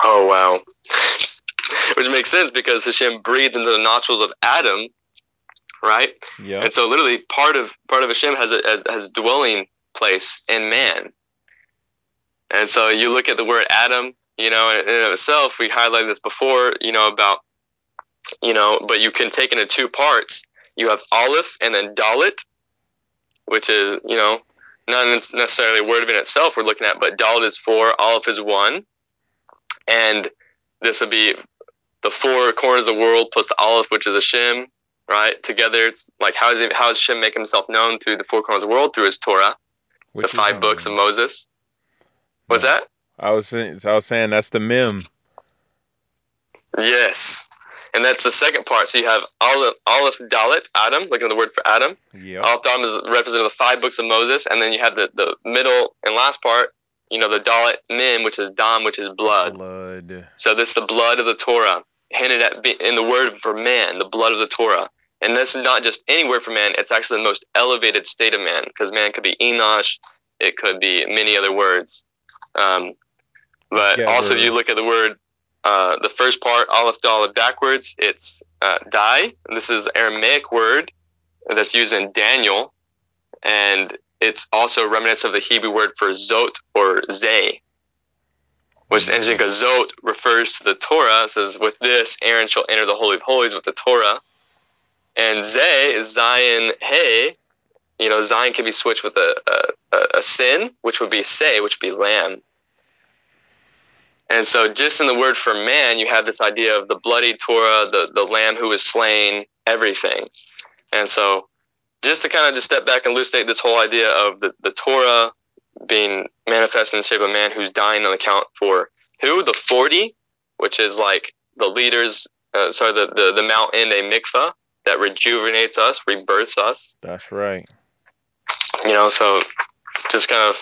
Oh wow, which makes sense because Hashem breathed into the nostrils of Adam, right? Yep. And so literally part of part of Hashem has a has, has dwelling place in man. And so you look at the word Adam, you know, in and of itself, we highlighted this before, you know, about you know, but you can take it into two parts. You have Aleph and then Dalet, which is, you know, not necessarily a word in itself we're looking at, but Dalet is four, Aleph is one. And this would be the four corners of the world plus the Aleph, which is a Hashem, right? Together, it's like how is it, how is Hashem making himself known through the four corners of the world through his Torah, Which the five books of. Moses. What's No. that? I was saying, I was saying that's the mem. Yes. And that's the second part. So you have Aleph, Aleph Dalet, Adam, looking at the word for Adam. Yep. Aleph Dalet is representing the five books of Moses. And then you have the, the middle and last part, you know, the Dalet Mim, which is Dam, which is blood. Blood. So this is the blood of the Torah, hinted at in the word for man, the blood of the Torah. And this is not just any word for man, it's actually the most elevated state of man, because man could be Enosh, it could be many other words. Um, but also, Geber. you look at the word uh, the first part, Aleph Dalet backwards, it's uh, Dai. This is Aramaic word that's used in Daniel. And it's also remnants of the Hebrew word for Zot or Zay, which is interesting because Zot refers to the Torah. It says, with this, Aaron shall enter the Holy of Holies with the Torah. And Zay is Zayin Hey. You know, Zayin can be switched with a, a, a sin, which would be Say, which would be lamb. And so, just in the word for man, you have this idea of the bloody Torah, the, the lamb who was slain, everything. And so, just to kind of just step back and elucidate this whole idea of the, the Torah being manifest in the shape of a man who's dying on account for who? The 40, which is like the leaders, uh, sorry, the, the, the Mount in a mikvah that rejuvenates us, rebirths us. That's right. You know, so just kind of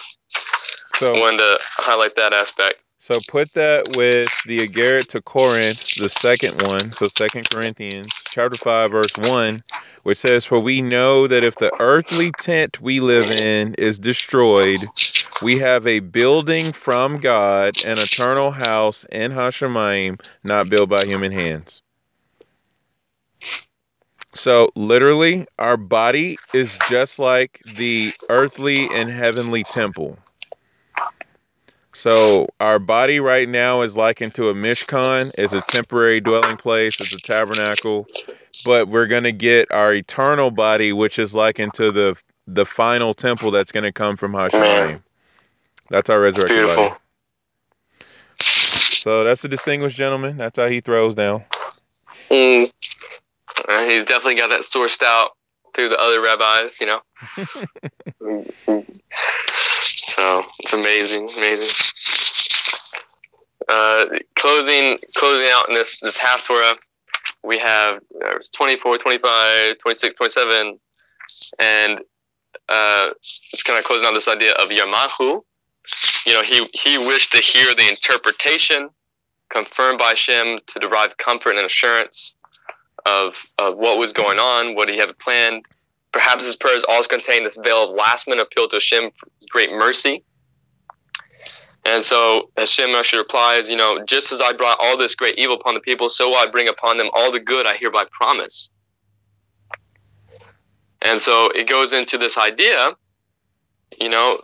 So wanted to highlight that aspect. so put that with the Agarit to Corinth, the second one, so Second Corinthians chapter five, verse one, which says, For we know that if the earthly tent we live in is destroyed, we have a building from God, an eternal house in HaShamayim, not built by human hands. So literally, our body is just like the earthly and heavenly temple. So our body right now is likened to a mishkan. It's a temporary dwelling place. It's a tabernacle. But we're gonna get our eternal body, which is likened to the the final temple that's gonna come from HaShamayim. That's our beautiful. body. So that's the distinguished gentleman. That's how he throws down. Mm. Uh, he's definitely got that sourced out through the other rabbis, you know. so it's amazing, amazing. Uh, closing, closing out in this this half Torah, we have uh, 24, 25, 26, 27, and uh, it's kind of closing out this idea of Yirmiyahu. You know, he he wished to hear the interpretation confirmed by Shem to derive comfort and assurance of, of what was going on, what he had planned. Perhaps his prayers also contained this veil of last minute appeal to Hashem for great mercy. And so Hashem actually replies, you know, just as I brought all this great evil upon the people, so will I bring upon them all the good I hereby promise. And so it goes into this idea, you know,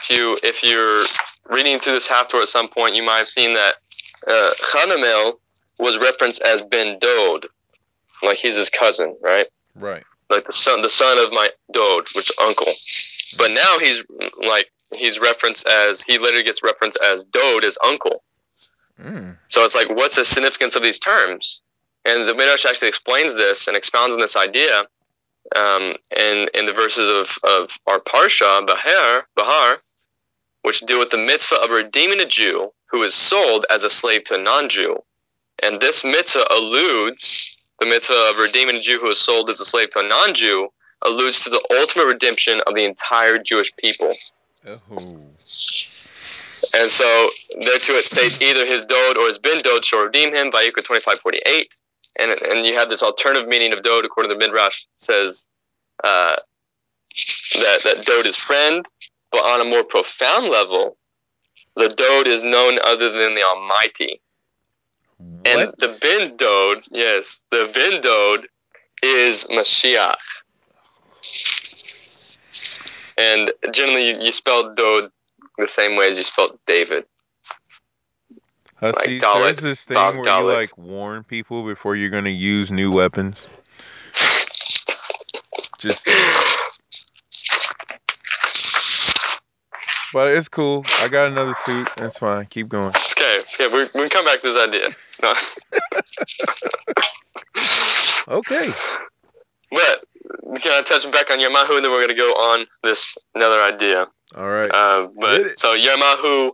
if you if you're reading through this half Torah at some point, you might have seen that uh, Hanamel was referenced as Ben Dod, like he's his cousin, right? Right. Like the son, the son of my Dod, which uncle. But now he's like he's referenced as he later gets referenced as Dod, his uncle. Mm. So it's like, what's the significance of these terms? And the Midrash actually explains this and expounds on this idea um, in in the verses of, of our parsha Bahar Bahar, which deal with the mitzvah of redeeming a Jew who is sold as a slave to a non-Jew. And this mitzvah alludes the mitzvah of redeeming a Jew who is sold as a slave to a non-Jew alludes to the ultimate redemption of the entire Jewish people. Oh. And so there too it states either his dode or his bin dode shall redeem him, Vayikra 2548. And, and you have this alternative meaning of dode according to the Midrash says uh, that, that dode is friend, but on a more profound level, the dode is known other than the Almighty. And What? the bin dode, yes, the bin dode is Mashiach. And generally, you, you spell dode the same way as you spelled David. Hussy, Dalek, there's this thing Bob where Dalek. you like warn people before you're gonna use new weapons. Just saying. But it's cool. I got another suit. That's fine. Keep going. It's okay. It's okay. We, we can come back to this idea. No. Okay. but can I touch back on Yirmiyahu, and then we're going to go on this another idea. All right. Uh, but so Yirmiyahu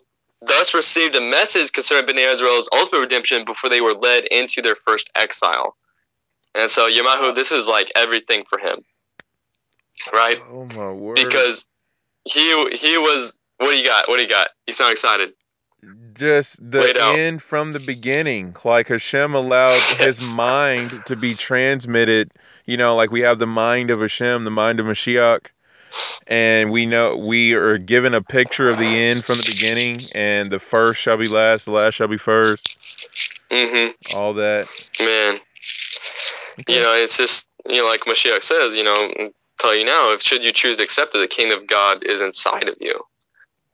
thus received a message concerning Bnei Israel's ultimate redemption before they were led into their first exile. And so Yirmiyahu, this is like everything for him, right? Oh my word. Because he he was. What do you got? What do you got? You sound excited. just the out. end from the beginning. Like Hashem allowed his mind to be transmitted. You know, like we have the mind of Hashem, the mind of Mashiach, and we know we are given a picture of the end from the beginning, and the first shall be last, the last shall be first. Mm-hmm. all that. Man, Okay. you know, it's just you know, like Mashiach says, you know, tell you now, if should you choose accept it, the kingdom of God is inside of you,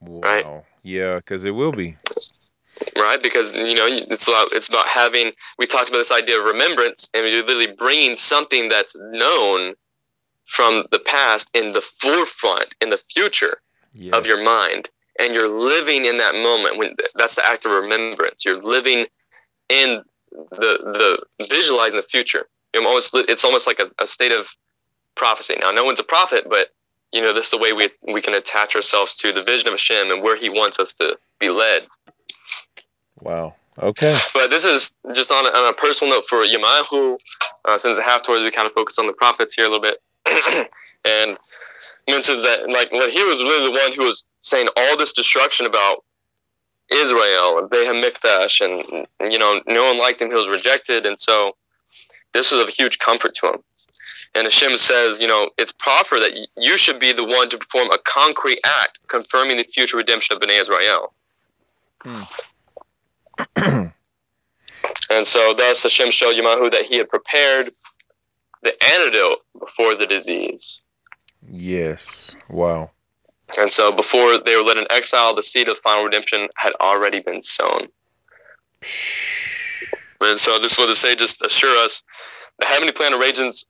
right. wow. Yeah, because it will be. right? Because you know, it's about it's about having. We talked about this idea of remembrance, and you're literally bringing something that's known from the past in the forefront, in the future Yeah. of your mind, and you're living in that moment. When that's the act of remembrance, you're living in the the visualizing the future. You're almost it's almost like a, a state of prophecy. Now, no one's a prophet, but you know this is the way we we can attach ourselves to the vision of Hashem and where He wants us to be led. Wow. Okay. But this is just on a, on a personal note for Yirmiyahu, uh, since the half towards we kind of focus on the prophets here a little bit, and mentions that like he was really the one who was saying all this destruction about Israel and Beit HaMikdash, and you know no one liked him, he was rejected, and so this was of huge comfort to him. And Hashem says, you know, it's proper that you should be the one to perform a concrete act confirming the future redemption of Bnei Israel. Hmm. And so thus Hashem showed Yirmiyahu that he had prepared the antidote before the disease. Yes. Wow. And so before they were led in exile, the seed of final redemption had already been sown. And so this is what the sages assure us. The heavenly plan arranges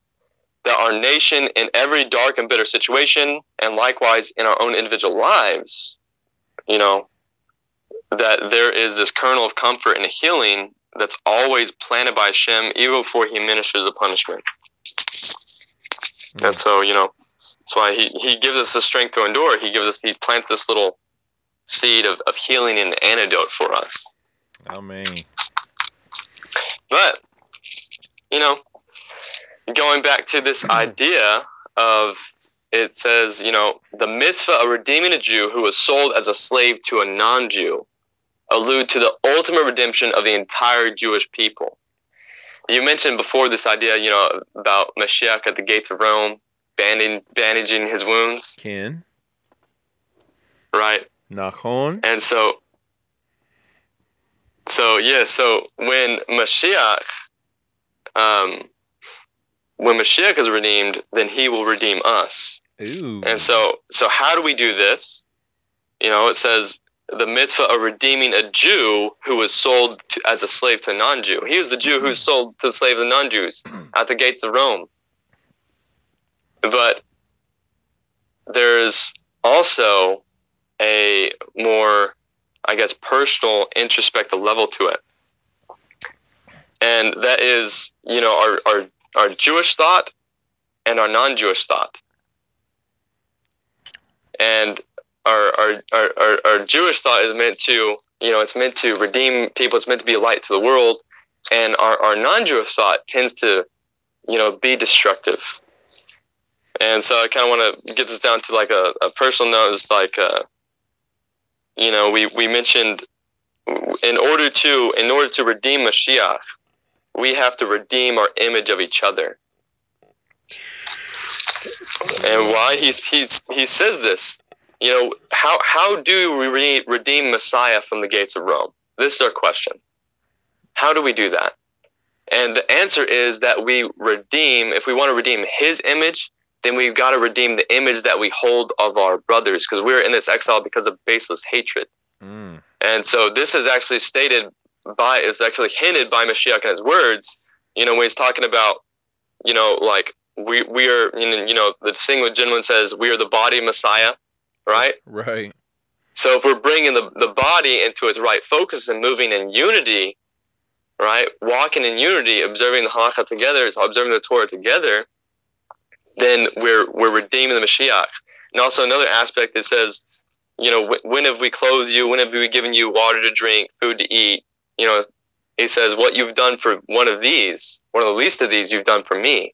that our nation in every dark and bitter situation, and likewise in our own individual lives, you know, that there is this kernel of comfort and healing that's always planted by Hashem even before he ministers the punishment. And mm. so, you know, that's why he, he gives us the strength to endure. He gives us, he plants this little seed of, of healing and antidote for us. Amen. But, you know, going back to this idea of it says, you know, the mitzvah of redeeming a Jew who was sold as a slave to a non Jew allude to the ultimate redemption of the entire Jewish people. You mentioned before this idea, you know, about Mashiach at the gates of Rome, banding, bandaging his wounds, Ken. right? Nachon. And so, so yeah, so when Mashiach, um, when Mashiach is redeemed, then he will redeem us. Ooh. And so, so how do we do this? You know, it says the mitzvah of redeeming a Jew who was sold to, as a slave to a non-Jew. He was the Jew who was sold to the slave of the non-Jews at the gates of Rome. But there's also a more, I guess, personal, introspective level to it. And that is, you know, our, our, our Jewish thought and our non-Jewish thought. And our, our, our, our, Jewish thought is meant to, you know, it's meant to redeem people. It's meant to be a light to the world. And our, our non-Jewish thought tends to, you know, be destructive. And so I kind of want to get this down to like a, a personal note. It's like, uh, you know, we, we mentioned in order to in order to redeem Mashiach, we have to redeem our image of each other. And why he's he's he says this, you know, how how do we re- redeem Messiah from the gates of Rome? This is our question. How do we do that? And the answer is that we redeem. If we want to redeem His image, then we've got to redeem the image that we hold of our brothers, because we're in this exile because of baseless hatred. Mm. And so this is actually stated by, is actually hinted by Mashiach in his words, you know, when he's talking about, you know, like we, we are, you know, the single gentleman says, we are the body of Messiah, right? Right. So if we're bringing the, the body into its right focus and moving in unity, right, walking in unity, observing the halakha together, observing the Torah together, then we're, we're redeeming the Mashiach. And also another aspect, that says, you know, when have we clothed you? When have we given you water to drink, food to eat? You know, he says, what you've done for one of these, one of the least of these, you've done for me.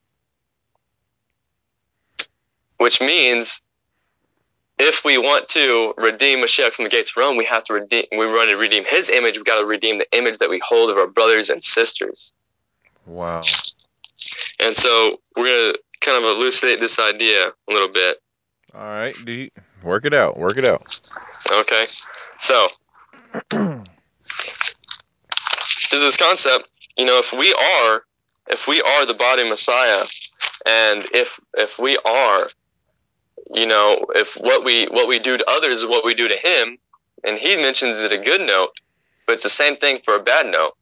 Which means if we want to redeem Mashiach from the gates of Rome, we have to redeem, we want to redeem his image. We've got to redeem the image that we hold of our brothers and sisters. Wow. And so we're going to kind of elucidate this idea a little bit. All right. Work it out. Work it out. Okay. So there's this concept, you know, if we are, if we are the body Messiah, and if if we are, you know, if what we what we do to others is what we do to Him, and He mentions it a good note, but it's the same thing for a bad note,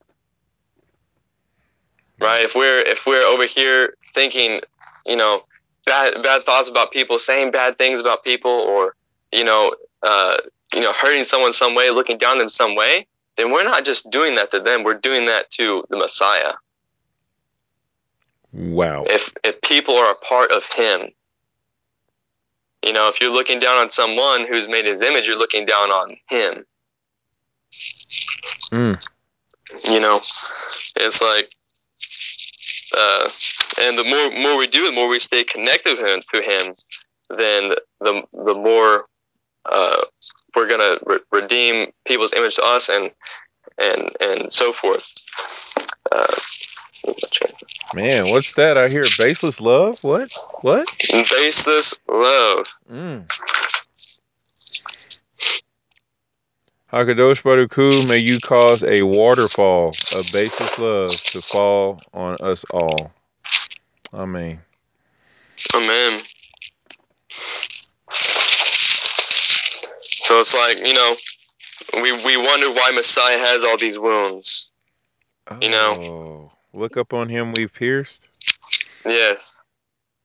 right? If we're if we're over here thinking, you know, bad bad thoughts about people, saying bad things about people, or you know, uh, you know, hurting someone some way, looking down in some way, then we're not just doing that to them, we're doing that to the Messiah. Wow. If if people are a part of him, you know, if you're looking down on someone who's made his image, you're looking down on him. Mm. You know, it's like uh, and the more more we do, the more we stay connected to him, to him then the the more uh, we're gonna re- redeem people's image to us, and and and so forth. Uh, Man, what's that? I hear baseless love. What? What? baseless love. Mm. Hakadosh Baruch Hu, may you cause a waterfall of baseless love to fall on us all. Amen. Amen. So it's like you know, we we wonder why Messiah has all these wounds. You know. Oh, look up on him we've pierced. Yes.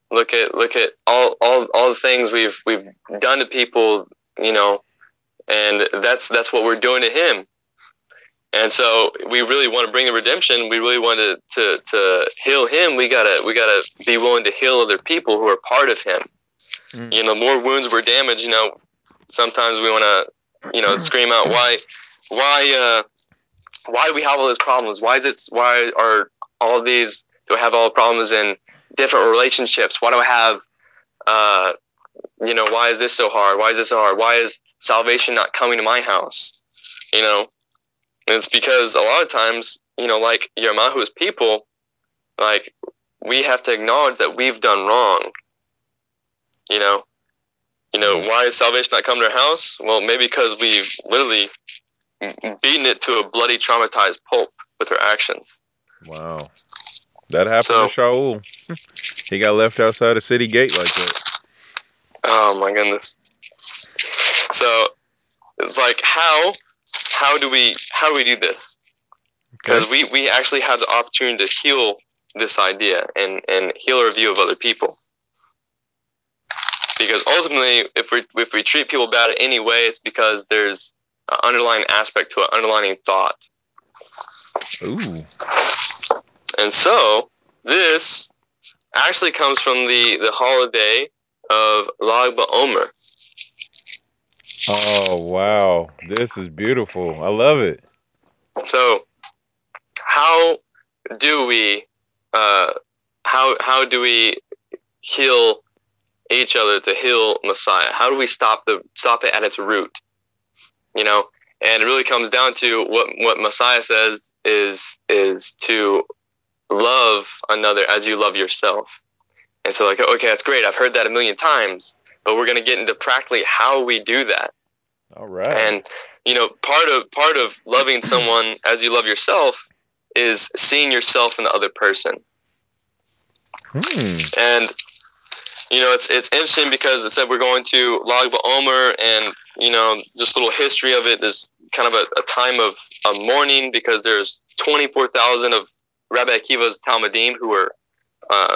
Look at look at all all all the things we've we've done to people. You know, and that's that's what we're doing to him. And so we really want to bring the redemption. We really want to, to, to heal him. We gotta we gotta be willing to heal other people who are part of him. Mm. You know, more wounds we're damaged, you know, sometimes we want to, you know, scream out why why uh, why do we have all these problems? Why is it why are all these do I have all the problems in different relationships? Why do I have uh, you know, why is this so hard? Why is this so hard? Why is salvation not coming to my house? You know, and it's because a lot of times, you know, like Yirmiyahu's people, like we have to acknowledge that we've done wrong. You know, you know, why is salvation not coming to our house? Well, maybe because we've literally beaten it to a bloody, traumatized pulp with our actions. Wow. That happened So- to Shaul. he got left outside a city gate like that. Oh my goodness. So it's like how how do we how do we do this? Because Okay. we, we actually have the opportunity to heal this idea and, and heal our view of other people. Because ultimately, if we if we treat people bad in any way, it's because there's an underlying aspect to it, underlying thought. Ooh. And so this actually comes from the, the holiday of Lag BaOmer. Oh wow. This is beautiful. I love it. So how do we uh, how how do we heal each other to heal Messiah? How do we stop the stop it at its root? You know, and it really comes down to what what Messiah says is is to love another as you love yourself. And so like okay, that's great. I've heard that a million times, but we're going to get into practically how we do that. All right. And you know, part of part of loving someone as you love yourself is seeing yourself in the other person. hmm. And you know, it's it's interesting because it said we're going to Lag BaOmer, and you know, just a little history of it is kind of a, a time of, of mourning because there's 24,000 of Rabbi Akiva's Talmudim who were uh,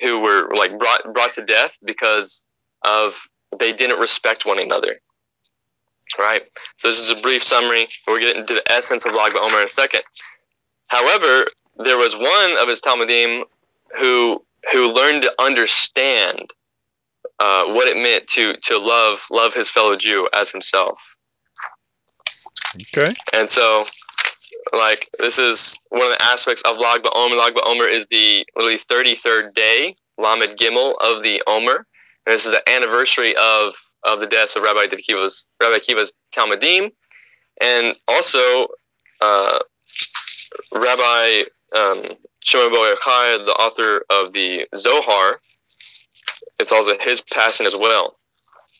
who were like brought brought to death because of they didn't respect one another. Right. So this is a brief summary. We're getting to the essence of Lag BaOmer in a second. However, there was one of his Talmudim who who learned to understand uh, what it meant to to love love his fellow Jew as himself. Okay. And so, like this is one of the aspects of Lag BaOmer. Lag BaOmer is the really thirty third day, Lamed Gimel of the Omer, and this is the anniversary of of the deaths of Rabbi Akiva's Rabbi Akiva's Talmudim, and also uh, Rabbi um, Shimon Bar Yochai, the author of the Zohar. It's also his passing as well.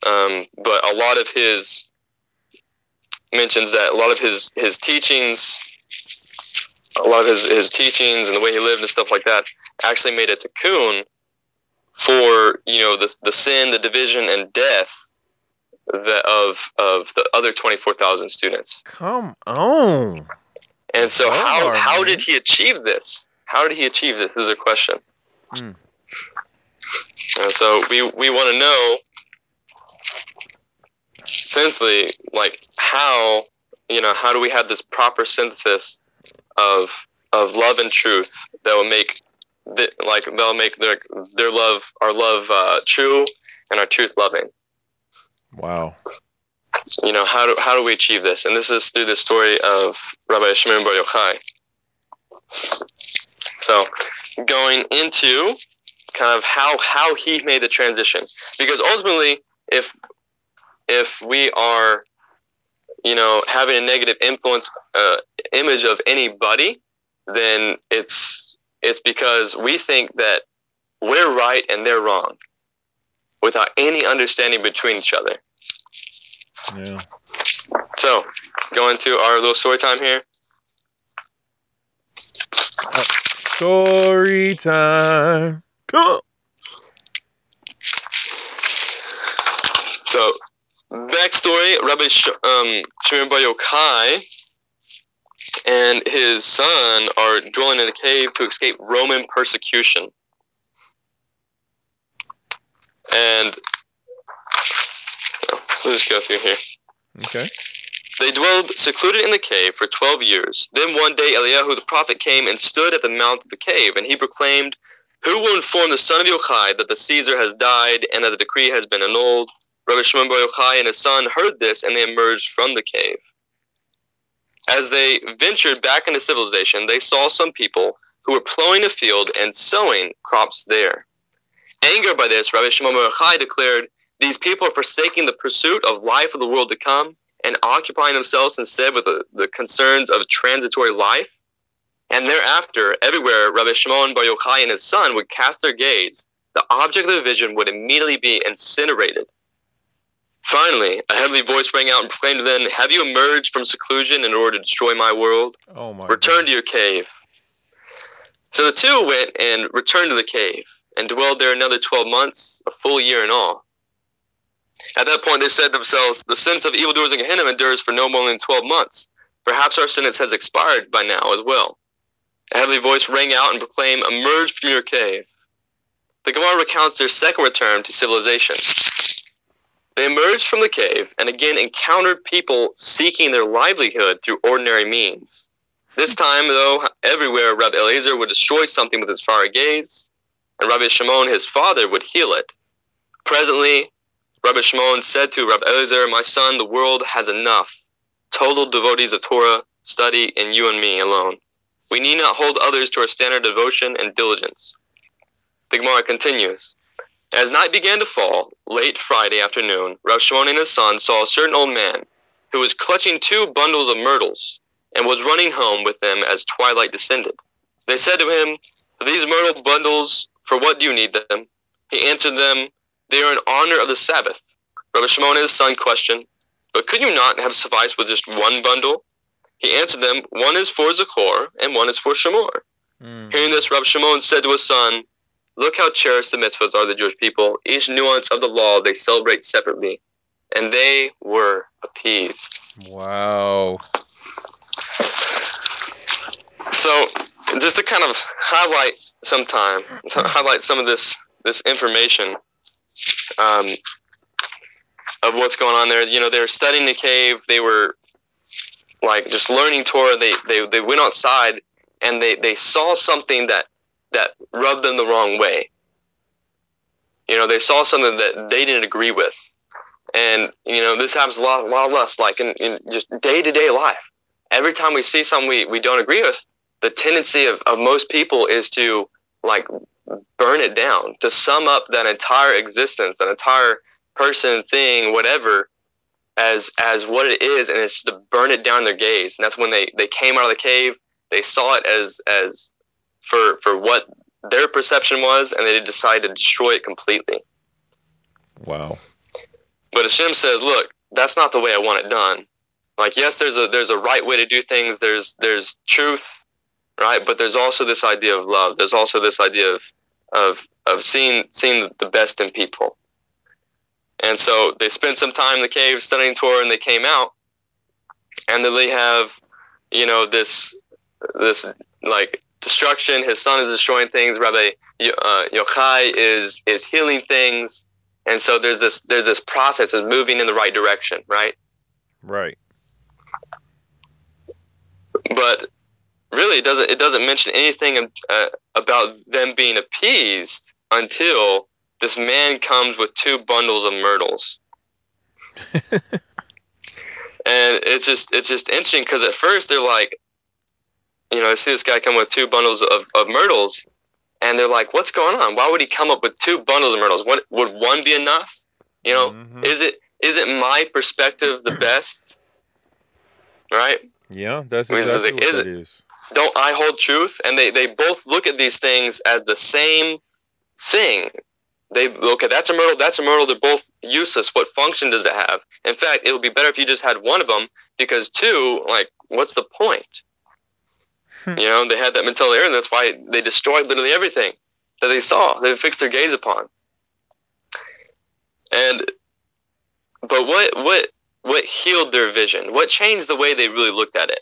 Um, but a lot of his mentions that a lot of his his teachings a lot of his, his teachings and the way he lived and stuff like that actually made a tikkun for you know the the sin, the division, and death the, of of the other twenty four thousand students. Come on. And so, Well, how how did he achieve this? How did he achieve this? Is a question. Hmm. And so we we want to know, essentially, like how you know how do we have this proper synthesis of of love and truth that will make the, like they'll make their their love our love uh, true and our truth loving. Wow. You know how do how do we achieve this? And this is through the story of Rabbi Shimon Bar Yochai. So going into kind of how how he made the transition because ultimately if if we are you know having a negative influence uh, image of anybody then it's it's because we think that we're right and they're wrong without any understanding between each other Yeah. so going to our little story time here Story time. Come on. so backstory Rabbi Sh- um, Shimon Bar Yochai and his son are dwelling in a cave to escape Roman persecution. And let's go through here. Okay. They dwelled secluded in the cave for twelve years. Then one day Eliyahu the prophet came and stood at the mouth of the cave, and he proclaimed, Who will inform the son of Yochai that the Caesar has died and that the decree has been annulled? Rabbi Shimon Bar Yochai and his son heard this, and they emerged from the cave. As they ventured back into civilization, they saw some people who were plowing a field and sowing crops there. Angered by this, Rabbi Shimon Bar Yochai declared, These people are forsaking the pursuit of life of the world to come and occupying themselves instead with the, the concerns of transitory life. And thereafter, everywhere Rabbi Shimon Bar Yochai and his son would cast their gaze, the object of the vision would immediately be incinerated. Finally, a heavenly voice rang out and proclaimed to them, Have you emerged from seclusion in order to destroy my world? Oh my. Return to your cave. So the two went and returned to the cave and dwelled there another 12 months, a full year in all. At that point, they said to themselves, The sentence of evildoers in Gehenna endures for no more than 12 months. Perhaps our sentence has expired by now as well. A heavenly voice rang out and proclaimed, Emerge from your cave. The Gemara recounts their second return to civilization. They emerged from the cave and again encountered people seeking their livelihood through ordinary means. This time, though, everywhere Rabbi Eliezer would destroy something with his fiery gaze, and Rabbi Shimon, his father, would heal it. Presently, Rabbi Shimon said to Rabbi Eliezer, My son, the world has enough. Total devotees of Torah study in you and me alone. We need not hold others to our standard of devotion and diligence. The Gemara continues. As night began to fall, late Friday afternoon, Rav Shimon and his son saw a certain old man who was clutching two bundles of myrtles and was running home with them as twilight descended. They said to him, These myrtle bundles, for what do you need them? He answered them, They are in honor of the Sabbath. Rabbi Shimon and his son questioned, But could you not have sufficed with just one bundle? He answered them, One is for Zachor and one is for Shemor. Mm. Hearing this, Rabbi Shimon said to his son, Look how cherished the mitzvahs are the Jewish people. Each nuance of the law they celebrate separately. And they were appeased. Wow. So, just to kind of highlight some time, highlight some of this this information um, of what's going on there. You know, they were studying the cave. They were like just learning Torah. They they they went outside and they they saw something that that rubbed them the wrong way. You know, they saw something that they didn't agree with, and you know this happens a lot, a lot less. Like in, in just day to day life, every time we see something we, we don't agree with, the tendency of, of most people is to like burn it down, to sum up that entire existence, that entire person, thing, whatever, as as what it is, and it's just to burn it down their gaze. And that's when they they came out of the cave, they saw it as as for for what their perception was, and they decided to destroy it completely. Wow. But Hashem says, look, that's not the way I want it done. Like, yes, there's a there's a right way to do things. There's there's truth, right? But there's also this idea of love. There's also this idea of of of seeing seeing the best in people. And so they spent some time in the cave studying Torah, and they came out, and then they have, you know, this this like destruction. His son is destroying things. Rabbi uh, Yochai is is healing things, and so there's this there's this process is moving in the right direction, right? Right. But really, it doesn't it doesn't mention anything uh, about them being appeased until this man comes with two bundles of myrtles. and it's just it's just interesting because at first they're like, you know, I see this guy come with two bundles of, of myrtles, and they're like, "What's going on? Why would he come up with two bundles of myrtles? What would one be enough? You know, mm-hmm. is it isn't my perspective the best? Right? Yeah, that's exactly I mean, is, what it is. Don't I hold truth? And they they both look at these things as the same thing. They okay, that's a myrtle, that's a myrtle. They're both useless. What function does it have? In fact, it would be better if you just had one of them because two, like, what's the point? Hmm. You know, they had that mentality, and that's why they destroyed literally everything that they saw. They fixed their gaze upon. And but what what what healed their vision? What changed the way they really looked at it?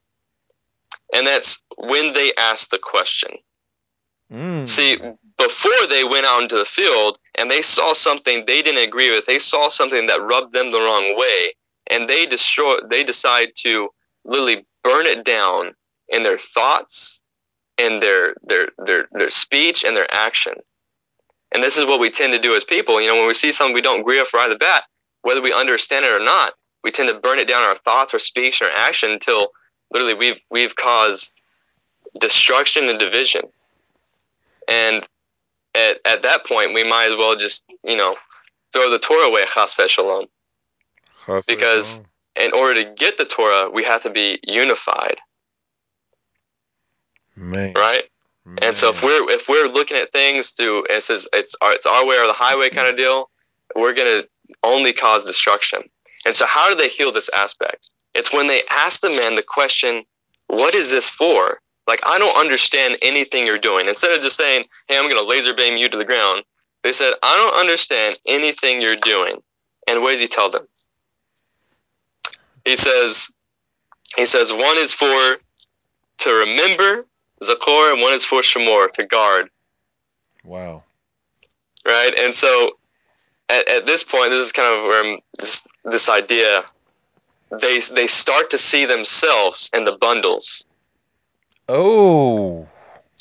And that's when they asked the question. Mm. See, before they went out into the field and they saw something they didn't agree with, they saw something that rubbed them the wrong way, and they destroy they decide to literally burn it down in their thoughts, in their their their their speech and their action. And this is what we tend to do as people. You know, when we see something we don't agree with right off the bat, whether we understand it or not, we tend to burn it down in our thoughts, our speech, or action until literally we've we've caused destruction and division. And at, at that point, we might as well just you know throw the Torah away, chas shalom. Because in order to get the Torah, we have to be unified. Man. Right? Man. And so if we're if we're looking at things through it says it's our it's our way or the highway kind of deal, we're gonna only cause destruction. And so how do they heal this aspect? It's when they ask the man the question, what is this for? Like I don't understand anything you're doing. Instead of just saying, Hey, I'm gonna laser beam you to the ground, they said, I don't understand anything you're doing. And what does he tell them? He says he says one is for to remember Zakor, and one is for Shamor, to guard. Wow. Right? And so at, at this point, this is kind of where this, this idea, they, they start to see themselves in the bundles. Oh.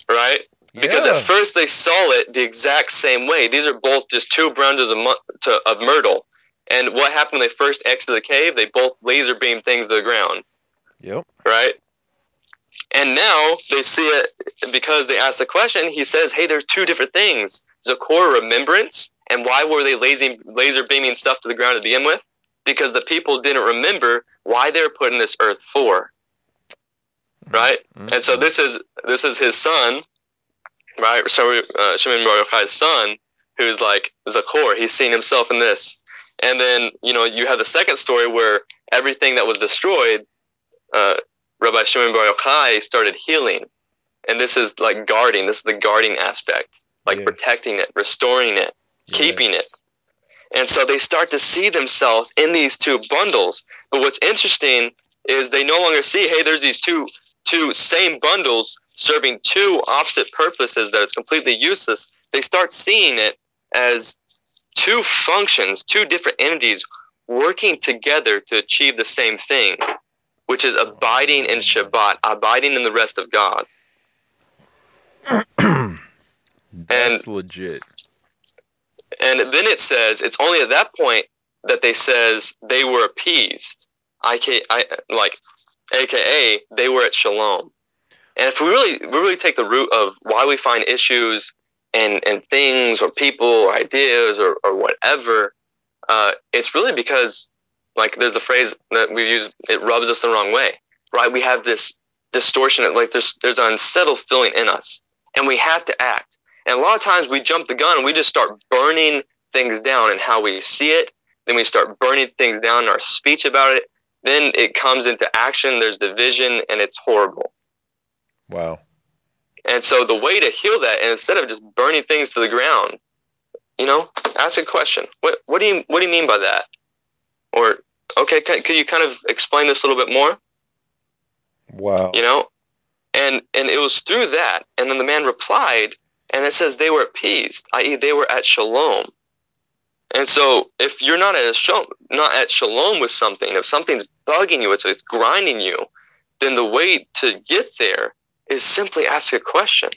Right? Yeah. Because at first they saw it the exact same way. These are both just two branches of, to, of myrtle. And what happened when they first exited the cave? They both laser beam things to the ground. Yep. Right? And now they see it because they asked the question. He says, "Hey, there's two different things: Zakor remembrance, and why were they laser laser beaming stuff to the ground to begin with? Because the people didn't remember why they were put in this earth for, right? Mm-hmm. And so this is this is his son, right? So uh, Shimon Bar Yochai's son, who's like Zakor. He's seen himself in this, and then you know you have the second story where everything that was destroyed." Uh, Rabbi Shimon Bar Yochai started healing. And this is like guarding. This is the guarding aspect, like yes. protecting it, restoring it, yes. keeping it. And so they start to see themselves in these two bundles. But what's interesting is they no longer see, hey, there's these two two same bundles serving two opposite purposes that is completely useless. They start seeing it as two functions, two different entities working together to achieve the same thing which is abiding in Shabbat, abiding in the rest of God. That's and, legit. And then it says it's only at that point that they says they were appeased. I, I like, AKA they were at shalom. And if we really we really take the root of why we find issues and and things or people or ideas or, or whatever, uh, it's really because like there's a phrase that we use, it rubs us the wrong way, right? We have this distortion, like there's there's an unsettled feeling in us, and we have to act. And a lot of times we jump the gun and we just start burning things down and how we see it. Then we start burning things down in our speech about it. Then it comes into action. There's division, and it's horrible. Wow. And so the way to heal that, and instead of just burning things to the ground, you know, ask a question. What what do you what do you mean by that? Or okay, can, could you kind of explain this a little bit more? Wow. You know, and and it was through that, and then the man replied, and it says they were appeased, i.e., they were at shalom. And so, if you're not at shalom, not at shalom with something, if something's bugging you, it's, it's grinding you, then the way to get there is simply ask a question.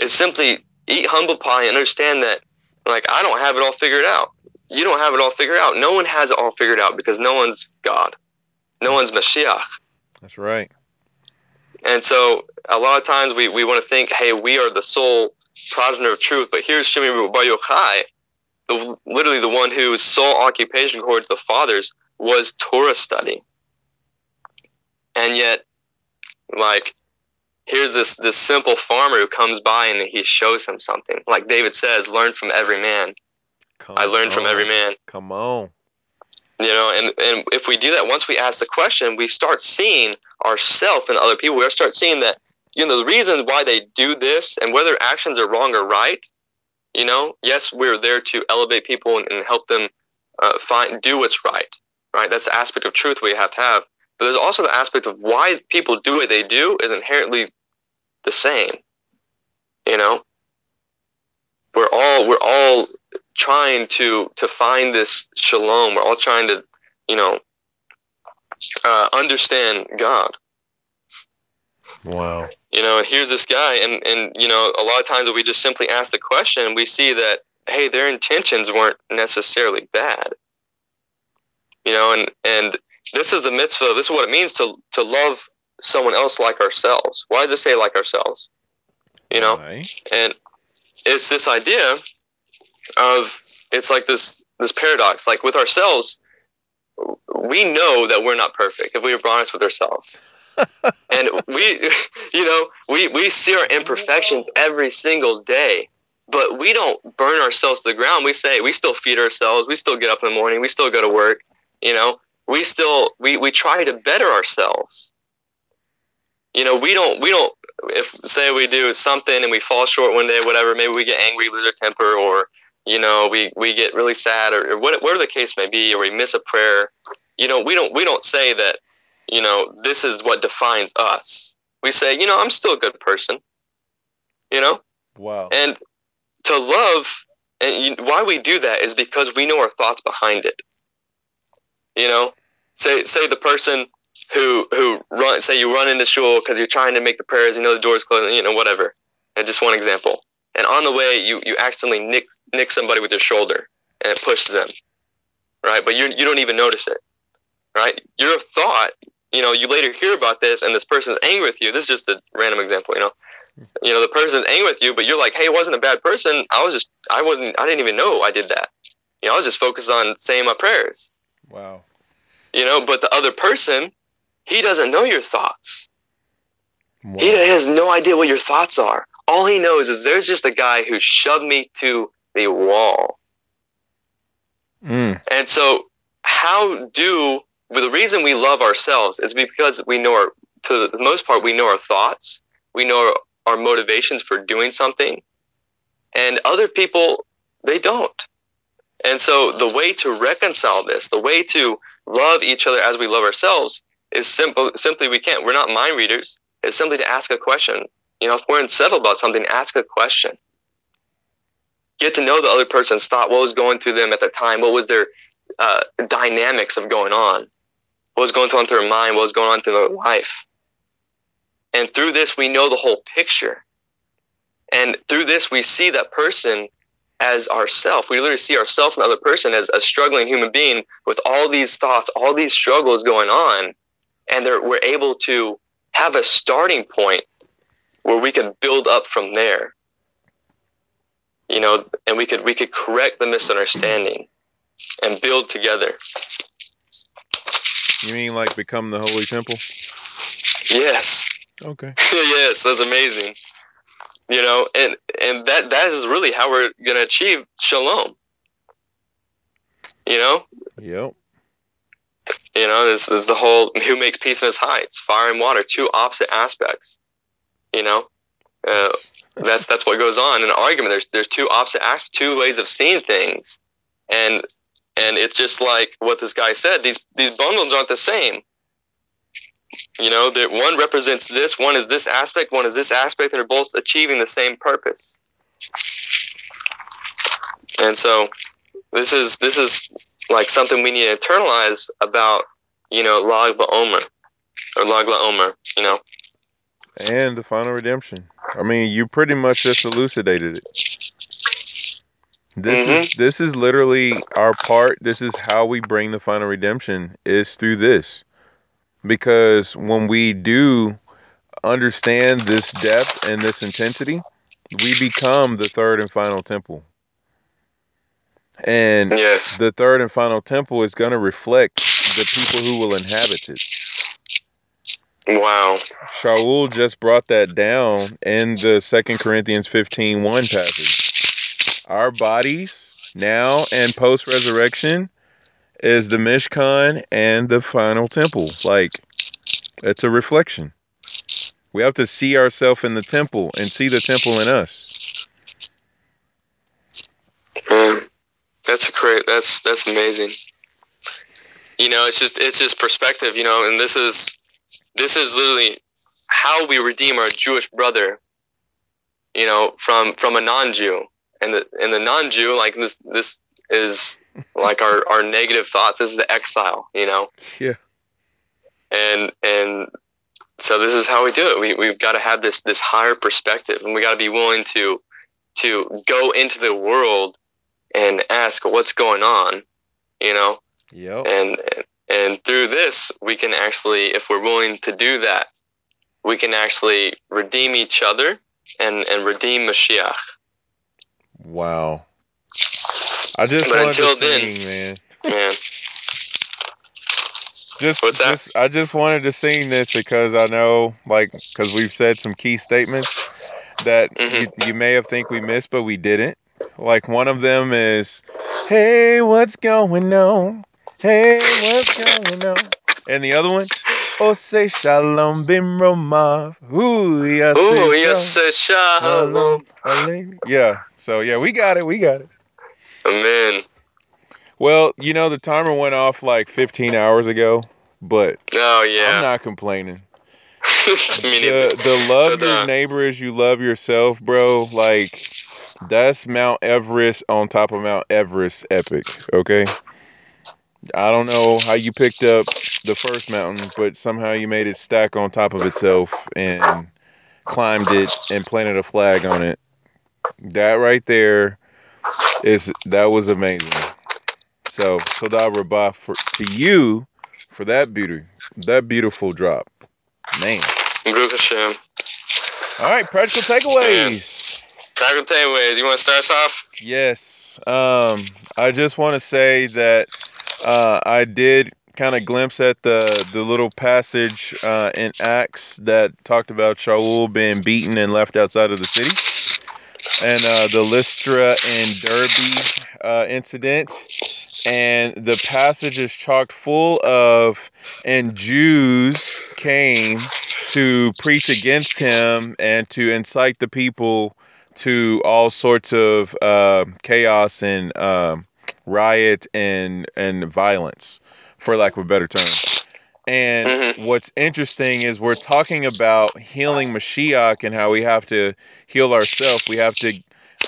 Is simply eat humble pie and understand that, like, I don't have it all figured out. You don't have it all figured out. No one has it all figured out because no one's God. No one's Mashiach. That's right. And so a lot of times we, we want to think, hey, we are the sole progenitor of truth. But here's Shimon Bar Yochai, the, literally the one whose sole occupation, according to the fathers, was Torah study. And yet, like, here's this this simple farmer who comes by and he shows him something. Like David says, learn from every man. Come I learned from every man. Come on. You know, and, and if we do that, once we ask the question, we start seeing ourselves and other people. We start seeing that, you know, the reasons why they do this and whether actions are wrong or right, you know, yes, we're there to elevate people and, and help them uh, find do what's right, right? That's the aspect of truth we have to have. But there's also the aspect of why people do what they do is inherently the same. You know, we're all we're all trying to to find this shalom. We're all trying to, you know, uh, understand God. Wow. You know, and here's this guy, and and you know, a lot of times when we just simply ask the question, we see that hey, their intentions weren't necessarily bad. You know, and and this is the mitzvah. This is what it means to to love someone else like ourselves. Why does it say like ourselves? You know, Why? and it's this idea of it's like this this paradox. Like with ourselves, we know that we're not perfect if we are honest with ourselves. and we you know we we see our imperfections every single day but we don't burn ourselves to the ground. We say we still feed ourselves. We still get up in the morning. We still go to work you know. We still we we try to better ourselves. You know we don't we don't if say we do something and we fall short one day whatever maybe we get angry lose our temper or you know we we get really sad or, or whatever the case may be or we miss a prayer you know we don't we don't say that you know this is what defines us. We say you know i'm still a good person you know? Wow. and to love and you, why we do that is because we know our thoughts behind it. You know? Say say the person who who run say you run into shul because you're trying to make the prayers you know the door's closed you know whatever. And just one example and on the way you you accidentally nick nick somebody with your shoulder and it pushes them right? But you you don't even notice it right? Your thought you know you later hear about this and this person's angry with you. This is just a random example you know? You know the person's angry with you but you're like hey it wasn't a bad person. I was just i wasn't i didn't even know i did that. You know i was just focused on saying my prayers. Wow. you know but the other person he doesn't know your thoughts. Wow. he has no idea what your thoughts are all he knows is there's just a guy who shoved me to the wall. Mm. and so how do well, the reason we love ourselves is because we know our to the most part we know our thoughts. We know our, our motivations for doing something. And other people they don't. And so the way to reconcile this the way to love each other as we love ourselves is simple simply we can't. We're not mind readers. It's simply to ask a question you know if we're unsettled about something ask a question. Get to know the other person's thought what was going through them at the time what was their uh, dynamics of going on what was going on through their mind what was going on through their life. And through this we know the whole picture. And through this we see that person as ourself. We literally see ourselves and the other person as a struggling human being with all these thoughts all these struggles going on. And we're able to have a starting point where we can build up from there you know and we could we could correct the misunderstanding and build together. You mean like become the holy temple? yes. Okay. yes that's amazing. You know and and that that is really how we're going to achieve shalom. You know? Yep. you know this, this is the whole who makes peace in his heights? Fire and water two opposite aspects you know Uh, that's that's what goes on in an argument. There's there's two opposite two ways of seeing things, and and it's just like what this guy said. These these bundles aren't the same. You know, that one represents this, one is this aspect, one is this aspect, and they're both achieving the same purpose. And so, this is this is like something we need to internalize about you know Lag BaOmer or Lag BaOmer. You know, and the final redemption. I mean, you pretty much just elucidated it. This Mhm. is this is literally our part. This is how we bring the final redemption is through this. Because when we do understand this depth and this intensity, we become the third and final temple. And yes, the third and final temple is going to reflect the people who will inhabit it. Wow, Shaul just brought that down in the Second Corinthians 15 1 passage. Our bodies now and post resurrection is the Mishkan and the final temple. Like, it's a reflection. We have to see ourselves in the temple and see the temple in us. man, that's great. That's that's amazing. You know, it's just it's just perspective. You know, and this is this is literally how we redeem our Jewish brother. You know, from from a non-Jew, and the and the non-Jew like this this is like our our negative thoughts. This is the exile. You know, Yeah. and and so this is how we do it. We we've got to have this this higher perspective, and we got to be willing to to go into the world and ask what's going on. You know, Yep. and and through this we can actually if we're willing to do that we can actually redeem each other and and redeem mashiach Wow. I just But wanted until to then- sing, man. man Just, What's that? just, I just wanted to sing this because I know, like, because we've said some key statements that Mhm. you you may have think we missed, but we didn't. Like one of them is, "Hey, what's going on? Hey, what's going on?" And the other one, "Oh, say shalom bim romav, ooh, yeah, oh say yes shalom, shalom Yeah. So yeah, we got it. We got it. amen Well, you know, the timer went off like 15 hours ago, but oh yeah, I'm not complaining. The, the love But, your neighbor as you love yourself, bro. Like, that's Mount Everest on top of Mount Everest epic, okay? I don't know how you picked up the first mountain, but somehow you made it stack on top of itself and climbed it and planted a flag on it. That right there is that was amazing. So, Toda Rabah for to you for that beauty, that beautiful drop. Man. Baruch Hashem. All right, practical takeaways. Practical takeaways. You want to start us off? Yes. Um, I just want to say that uh, I did kind of glimpse at the the little passage uh, in Acts that talked about Shaul being beaten and left outside of the city, and uh, the Lystra and Derbe uh, incident. And the passage is chock full of, and Jews came to preach against him and to incite the people to all sorts of uh, chaos and um riot and and violence, for lack of a better term. And Mhm. what's interesting is we're talking about healing Mashiach and how we have to heal ourselves. We have to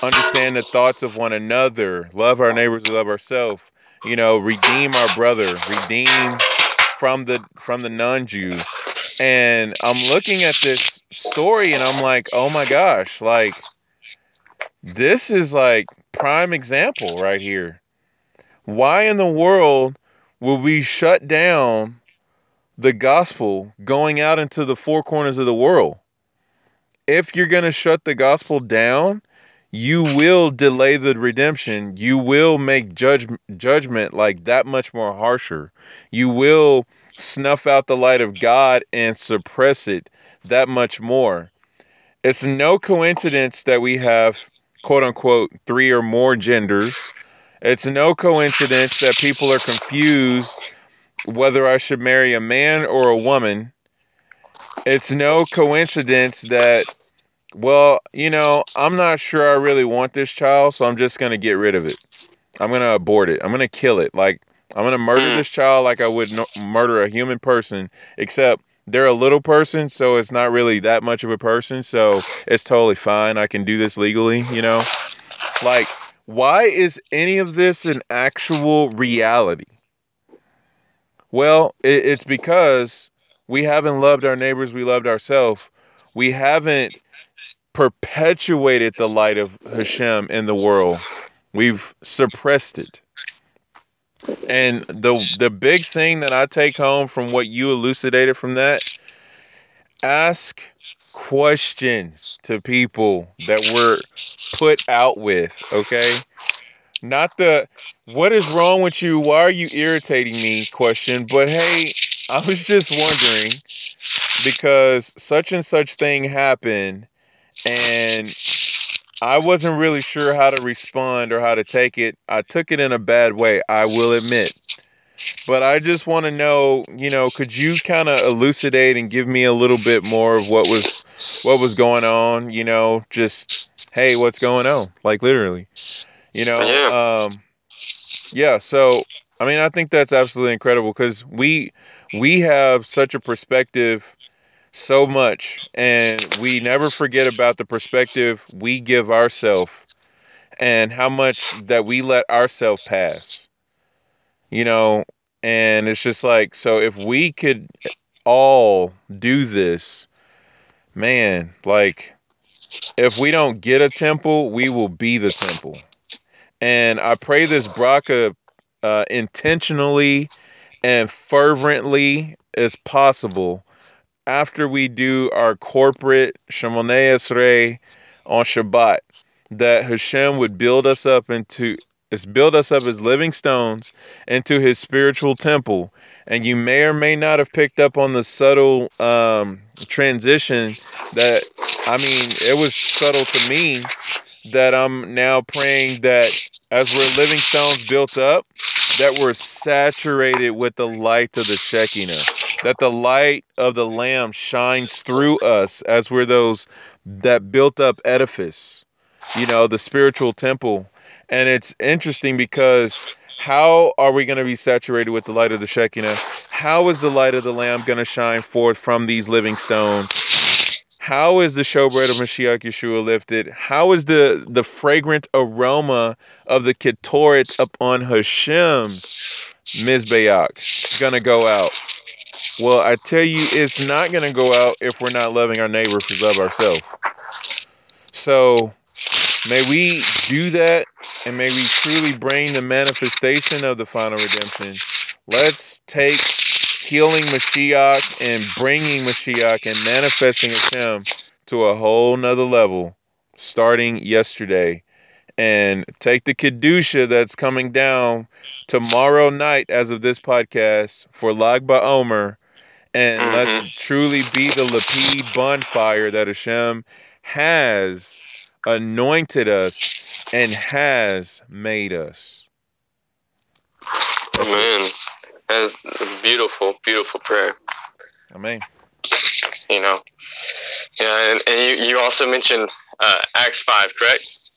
understand the thoughts of one another, love our neighbors, love ourselves. You know, redeem our brother, redeem from the from the non-Jew. And I'm looking at this story and I'm like, oh my gosh, like this is like prime example right here. Why in the world will we shut down the gospel going out into the four corners of the world? If you're going to shut the gospel down, you will delay the redemption. You will make judge, judgment like that much more harsher. You will snuff out the light of God and suppress it that much more. It's no coincidence that we have, quote unquote, three or more genders. It's no coincidence that people are confused whether I should marry a man or a woman. It's no coincidence that Well, you know, I'm not sure I really want this child, so I'm just gonna get rid of it. I'm gonna abort it. I'm gonna kill it. Like I'm gonna murder Mm. this child like I would no- murder a human person, except they're a little person, so it's not really that much of a person. So it's totally fine. I can do this legally. You know, like why is any of this an actual reality? Well, it, it's because we haven't loved our neighbors. We loved ourselves. We haven't perpetuated the light of Hashem in the world. We've suppressed it. And the the big thing that I take home from what you elucidated from that, ask questions to people that we're put out with, okay? Not the what is wrong with you? Why are you irritating me question, but hey, I was just wondering because such and such thing happened and I wasn't really sure how to respond or how to take it. I took it in a bad way, I will admit. But I just want to know, you know, could you kind of elucidate and give me a little bit more of what was what was going on, you know, just hey, what's going on? Like literally. You know, Yeah. um yeah, so I mean, I think that's absolutely incredible cuz we we have such a perspective so much and we never forget about the perspective we give ourselves and how much that we let ourselves pass you know and it's just like so if we could all do this man like if we don't get a temple we will be the temple. And i pray this bracha uh, intentionally and fervently as possible after we do our corporate Shemoneh Esrei on Shabbat, that Hashem would build us up into is build us up as living stones into his spiritual temple. And you may or may not have picked up on the subtle um, transition that I mean, it was subtle to me that I'm now praying that as we're living stones built up, that we're saturated with the light of the Shekinah that the light of the lamb shines through us as we're those that built up edifice you know the spiritual temple and it's interesting because how are we going to be saturated with the light of the shekinah how is the light of the lamb going to shine forth from these living stones how is the showbread of Mashiach Yeshua lifted? How is the the fragrant aroma of the Ketoret upon Hashem's Mizbeach gonna go out? Well, I tell you, it's not going to go out if we're not loving our neighbor we love ourselves. So may we do that and may we truly bring the manifestation of the final redemption. Let's take healing Mashiach and bringing Mashiach and manifesting Hashem to a whole nother level starting yesterday. And take the Kedusha that's coming down tomorrow night as of this podcast for Lag BaOmer and let's Mhm. truly be the Lapid bonfire that Hashem has anointed us and has made us. That's it. That's a beautiful, beautiful prayer. Amen. You know. Yeah, and, and you, you also mentioned uh, Acts five, correct?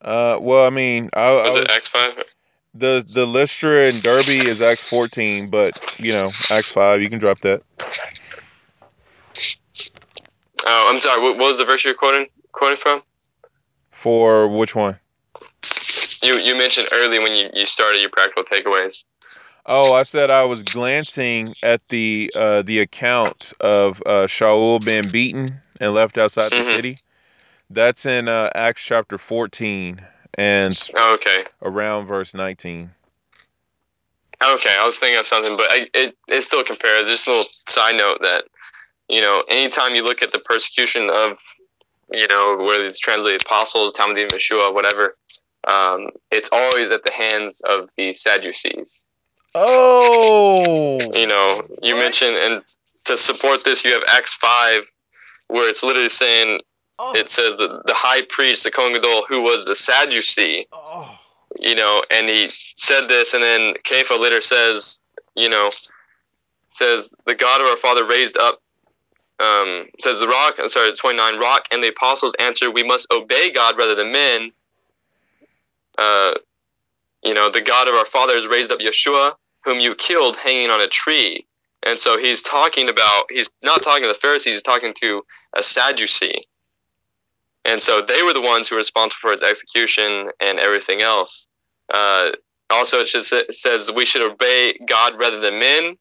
Uh, well, I mean, I, I Was was it Acts five? the the Lystra and Derbe is Acts fourteen, but you know, Acts five, you can drop that. Oh, I'm sorry. What, what was the verse you're quoting quoting from? For which one? You you mentioned early when you, you started your practical takeaways. Oh, I said I was glancing at the uh, the account of uh, Shaul being beaten and left outside the Mhm. city. That's in uh, Acts chapter 14 and Oh, okay. around verse 19. Okay, I was thinking of something, but I, it it still compares. Just a little side note that you know, anytime you look at the persecution of you know whether it's translated apostles, Talmidim, Yeshua, whatever, um, it's always at the hands of the Sadducees. Oh, You know, you What? mentioned and to support this, you have Acts five, where it's literally saying oh, it says the the high priest, the Kohen Gadol, who was a Sadducee, oh. you know, and he said this, and then Kepha later says, you know, says the God of our father raised up um, says the rock. Sorry, twenty nine. Rock and the apostles answered, "We must obey God rather than men." Uh, you know, the God of our fathers raised up Yeshua, whom you killed hanging on a tree. And so he's talking about, he's not talking to the Pharisees, he's talking to a Sadducee. And so they were the ones who were responsible for his execution and everything else. Uh, also, it, should, it says we should obey God rather than men,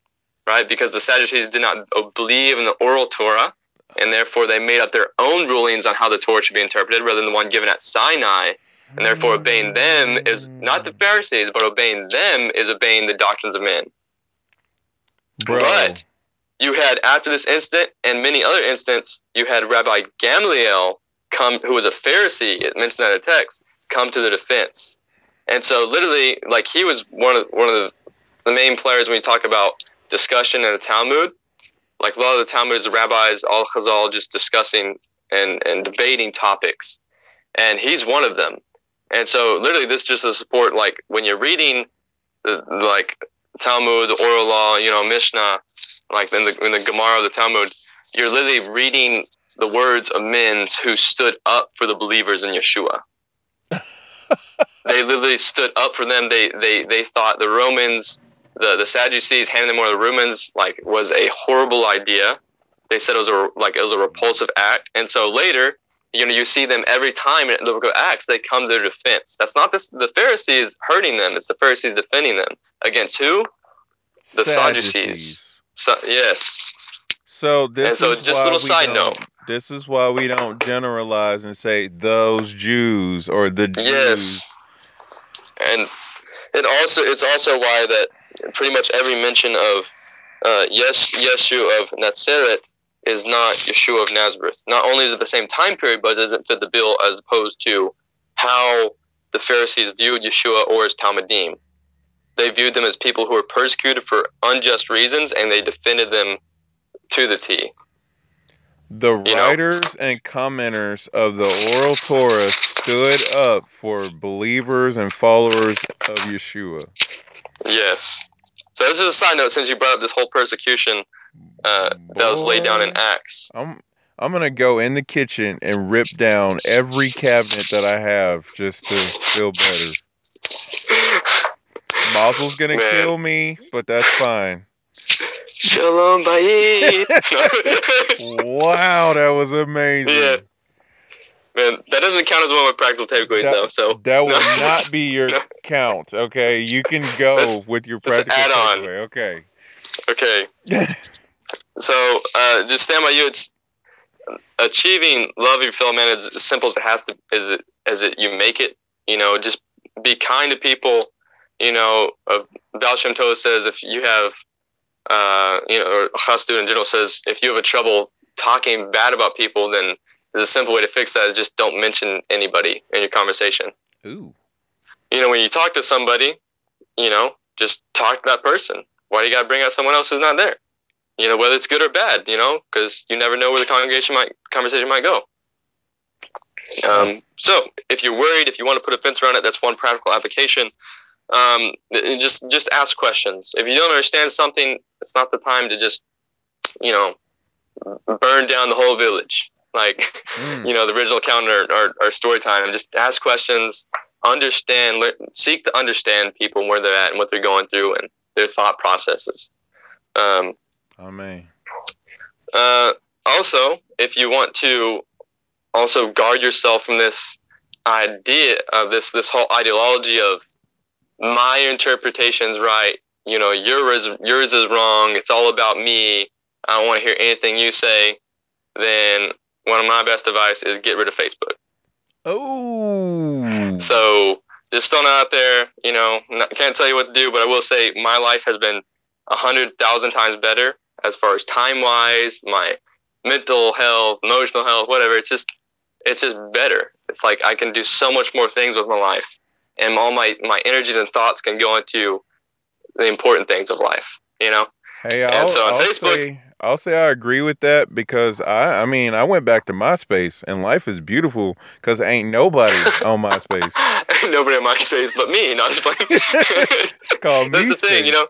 right? Because the Sadducees did not believe in the oral Torah, and therefore they made up their own rulings on how the Torah should be interpreted rather than the one given at Sinai. And therefore, obeying them is not the Pharisees, but obeying them is obeying the doctrines of men. Bro. But you had after this incident and many other incidents, you had Rabbi Gamaliel come, who was a Pharisee, it mentioned that in the text, come to the defense. And so, literally, like he was one of one of the, the main players when we talk about discussion in the Talmud. Like a lot of the Talmuds, the rabbis, all Chazal, just discussing and and debating topics, and he's one of them. And so, literally, this just to support like when you're reading the like Talmud, the oral law, you know, Mishnah, like in the in the Gemara, the Talmud, you're literally reading the words of men who stood up for the believers in Yeshua. they literally stood up for them. They they they thought the Romans, the the Sadducees handing them over to the Romans like was a horrible idea. They said it was a like it was a repulsive act. And so later, you know, you see them every time in the book of Acts, they come to their defense. That's not this, the Pharisees hurting them; it's the Pharisees defending them against who? The Sadducees. So, yes. So this And so is just a little side note. This is why we don't generalize and say those Jews or the Jews. Yes. And it also it's also why that pretty much every mention of uh, yes Yeshua of Nazareth is not Yeshua of Nazareth. Not only is it the same time period, but it doesn't fit the bill as opposed to how the Pharisees viewed Yeshua or his Talmidim. They viewed them as people who were persecuted for unjust reasons, and they defended them to the T. The You know. writers and commenters of the oral Torah stood up for believers and followers of Yeshua. Yes. So this is a side note since you brought up this whole persecution uh, that was laid down in Acts. I'm I'm gonna go in the kitchen and rip down every cabinet that I have just to feel better. Mazel's gonna Man. kill me, but that's fine. Shalom bayit. Wow, that was amazing. Yeah. Man, that doesn't count as one of my practical takeaways That- though. So That will No. not be your No. count, okay? You can go Let's- with your practical add on. takeaway, okay? okay. So uh, just stand by you. It's achieving love of your fellow man is as simple as it has to as it as it you make it. You know, just be kind to people. You know, uh, Shem Tov says if you have, uh, you know, or Chassid in general says if you have a trouble talking bad about people, then the simple way to fix that is just don't mention anybody in your conversation. Ooh. You know, when you talk to somebody, you know, just talk to that person. Why do you got to bring out someone else who's not there? You know, whether it's good or bad, you know, because you never know where the congregation might conversation might go. Um, so, if you're worried, if you want to put a fence around it, that's one practical application. Um, just just ask questions. If you don't understand something, it's not the time to just, you know, burn down the whole village. Like, Mm. you know, the original counter or, or story time. Just ask questions, understand, learn, seek to understand people and where they're at and what they're going through and their thought processes. Um, Amen. uh, also, if you want to also guard yourself from this idea of this this whole ideology of my interpretation's right, you know, yours yours is wrong. It's all about me. I don't want to hear anything you say. Then one of my best advice is get rid of Facebook. Oh. So just still not out there, you know, not, can't tell you what to do, but I will say my life has been a hundred thousand times better as far as time wise, my mental health, emotional health, whatever. It's just, it's just better. It's like I can do so much more things with my life, and all my my energies and thoughts can go into the important things of life. You know, Hey, I'll, so on I'll Facebook- say I'll say I agree with that because I I mean I went back to MySpace and life is beautiful because ain't nobody on MySpace. ain't nobody on MySpace but me. No, I'm just playing. Called That's the thing, you know.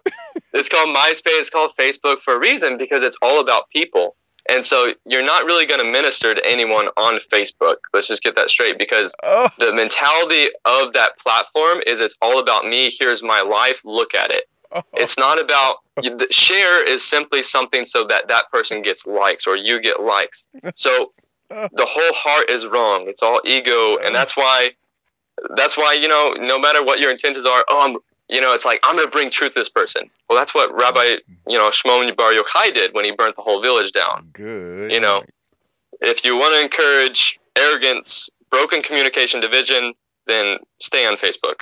It's called MySpace. It's called Facebook for a reason because it's all about people. And so you're not really going to minister to anyone on Facebook. Let's just get that straight because Oh, the mentality of that platform is it's all about me. Here's my life. Look at it. It's not about the share is simply something so that that person gets likes or you get likes. So the whole heart is wrong. It's all ego, and that's why that's why you know no matter what your intentions are. Oh, I'm you know it's like I'm gonna bring truth to this person. Well, that's what Rabbi you know Shimon Bar Yochai did when he burnt the whole village down. good. You know, if you want to encourage arrogance, broken communication, division, then stay on Facebook.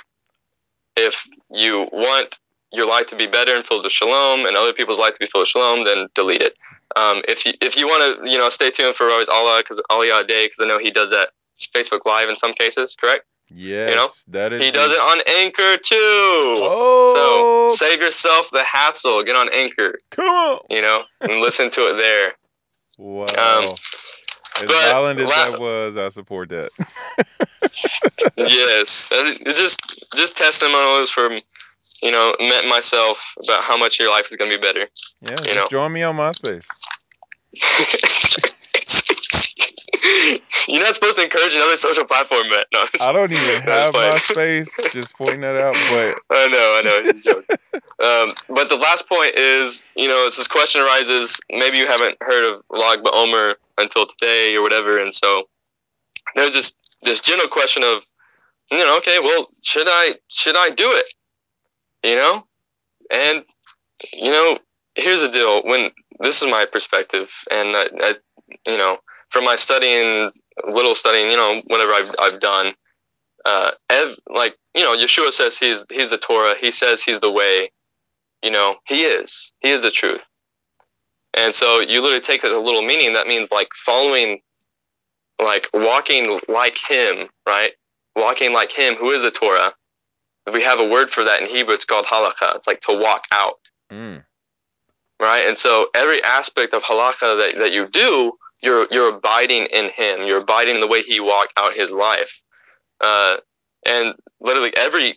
If you want your life to be better and filled with shalom, and other people's life to be filled with shalom, then delete it. Um, if you if you want to, you know, stay tuned for always Allah because Aliyah Day because I know he does that Facebook Live in some cases. Correct? yes, you know, that is. He does it on Anchor too. Oh, So save yourself the hassle. Get on Anchor, come on. you know, and listen to it there. Wow. as Um, but violent as la- that was, I support that. yes, it's just just testimonials from you know met myself about how much your life is gonna be better. Yeah, You know. join me on MySpace. You're not supposed to encourage another social platform, Matt. No, I don't even have. MySpace. Just pointing that out, but I know, I know, he's joking. um, but the last point is, you know, it's this question arises. Maybe you haven't heard of Lag Omer until today or whatever, and so there's this this general question of, you know, okay, well, should I should I do it? You know, and you know, here's the deal. When this is my perspective, and I, I you know, from my studying, little studying, you know, whatever I've I've done, uh, ev- like you know, Yeshua says he's he's the Torah. He says he's the way. You know, he is. He is the truth. And so you literally take a little meaning. That means like following, like walking like him, right? Walking like him, who is the Torah. We have a word for that in Hebrew. It's called halakha. It's like to walk out mm, right? And so every aspect of halakha that, that you do, you're you're abiding in him. You're abiding in the way he walked out his life. Uh, and literally every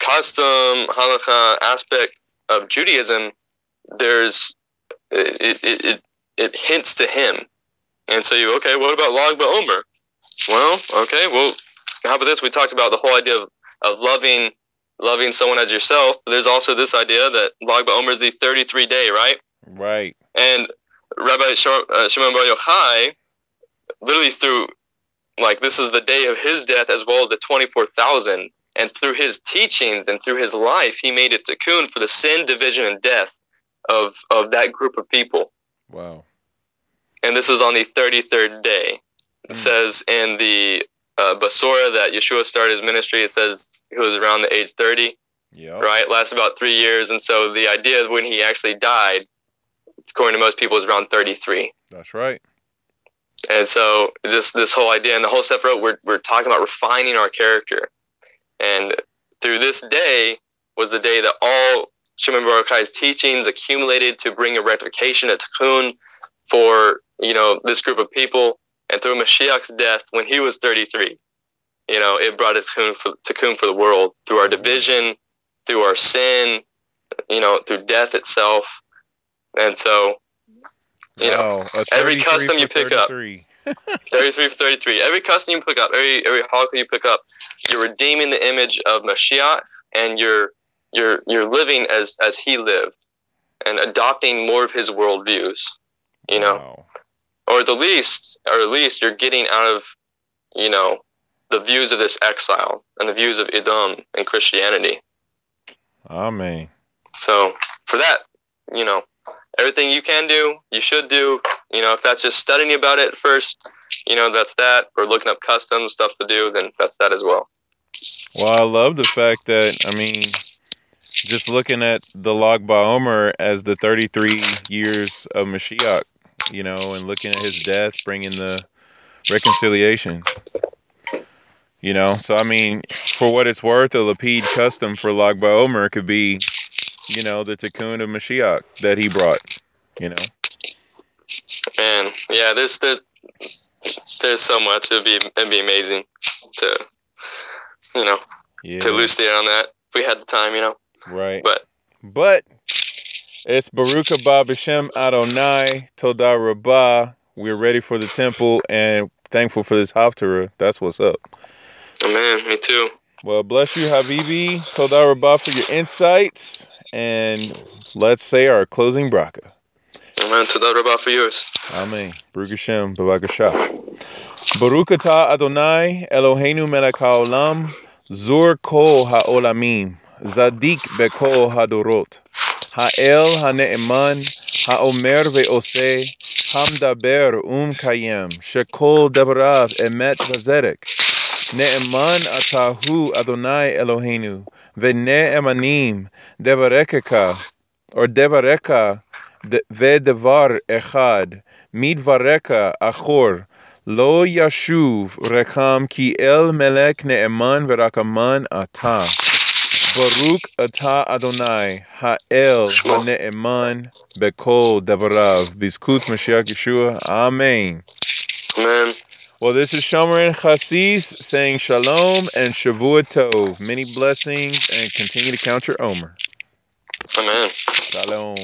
custom halakha aspect of Judaism, there's it it, it, it hints to him. And so you okay, what about Lag Omer? Well, okay, well, how about this? We talked about the whole idea of, of loving loving someone as yourself. But there's also this idea that Lag BaOmer is the 33 day, right? right. And Rabbi uh, Shimon Bar Yochai, literally through, like, this is the day of his death as well as the 24,000. And through his teachings and through his life, he made a tikkun for the sin, division, and death of, of that group of people. Wow. And this is on the 33rd day. It Mm. says in the uh, Besorah that Yeshua started his ministry, it says he was around the age 30 Yep. right? Lasts about three years, and so the idea of when he actually died, according to most people, is around 33. That's right. And so just this whole idea and the whole Sephirot, we're we're talking about refining our character, and through this day was the day that all Shimon Bar Yochai's teachings accumulated to bring a rectification, a tikkun for you know this group of people, and through Mashiach's death when he was 33, you know it brought us to tikkun for the world through our division, through our sin, you know through death itself, and so You know, wow. A every custom you pick up. 33. 33 for 33. Every custom you pick up, every every halakha you pick up, you're redeeming the image of Mashiach, and you're you're you're living as as he lived, and adopting more of his worldviews. You know, Wow. Or at the least, or at least you're getting out of, you know, the views of this exile and the views of Edom and Christianity. Ah, Amen. So for that, you know, everything you can do, you should do. You know, if that's just studying about it first, you know, that's that. Or looking up custom stuff to do, then that's that as well. Well, I love the fact that I mean, just looking at the Lag BaOmer as the 33 years of Mashiach, you know, and looking at his death, bringing the reconciliation. You know, so I mean, for what it's worth, a Lapid custom for Lag BaOmer could be, you know, the Tikkun of Mashiach that he brought. You know, And yeah, there's there's there's so much. It'd be it'd be amazing to, you know, yeah, to elucidate on that if we had the time. You know, right. but But It's Baruch haba b'shem Adonai Toda Rabbah. We're ready for the temple and thankful for this Haftarah. That's what's up. Amen. Me too. Well, bless you, Habibi. Toda Rabbah for your insights. And let's say our closing bracha. Amen. Toda Rabbah for yours. Amen. Baruch Hashem, Bevakasha. Baruch atah Adonai Eloheinu melech haolam, zur kol haolamim, zadik bekol hadorot, האל הנאמן, האומר ועושה, המדבר ומקיים, שכל דבריו אמת וזרק. נאמן אתה הוא אדוני אלוהינו, ונאמנים דברקך, או דברך ודבר אחד, מדברך אחור. לא ישוב רקם כי אל מלך נאמן ורקמן אתה. Baruch atah Adonai, ha'el ha'ne'eman, bekol devarav. Bizkut Mashiach Yeshua. Amen. Amen. Well, this is Shomer and Chassis saying shalom and shavua tov. Many blessings and continue to count your omer. Amen. Shalom.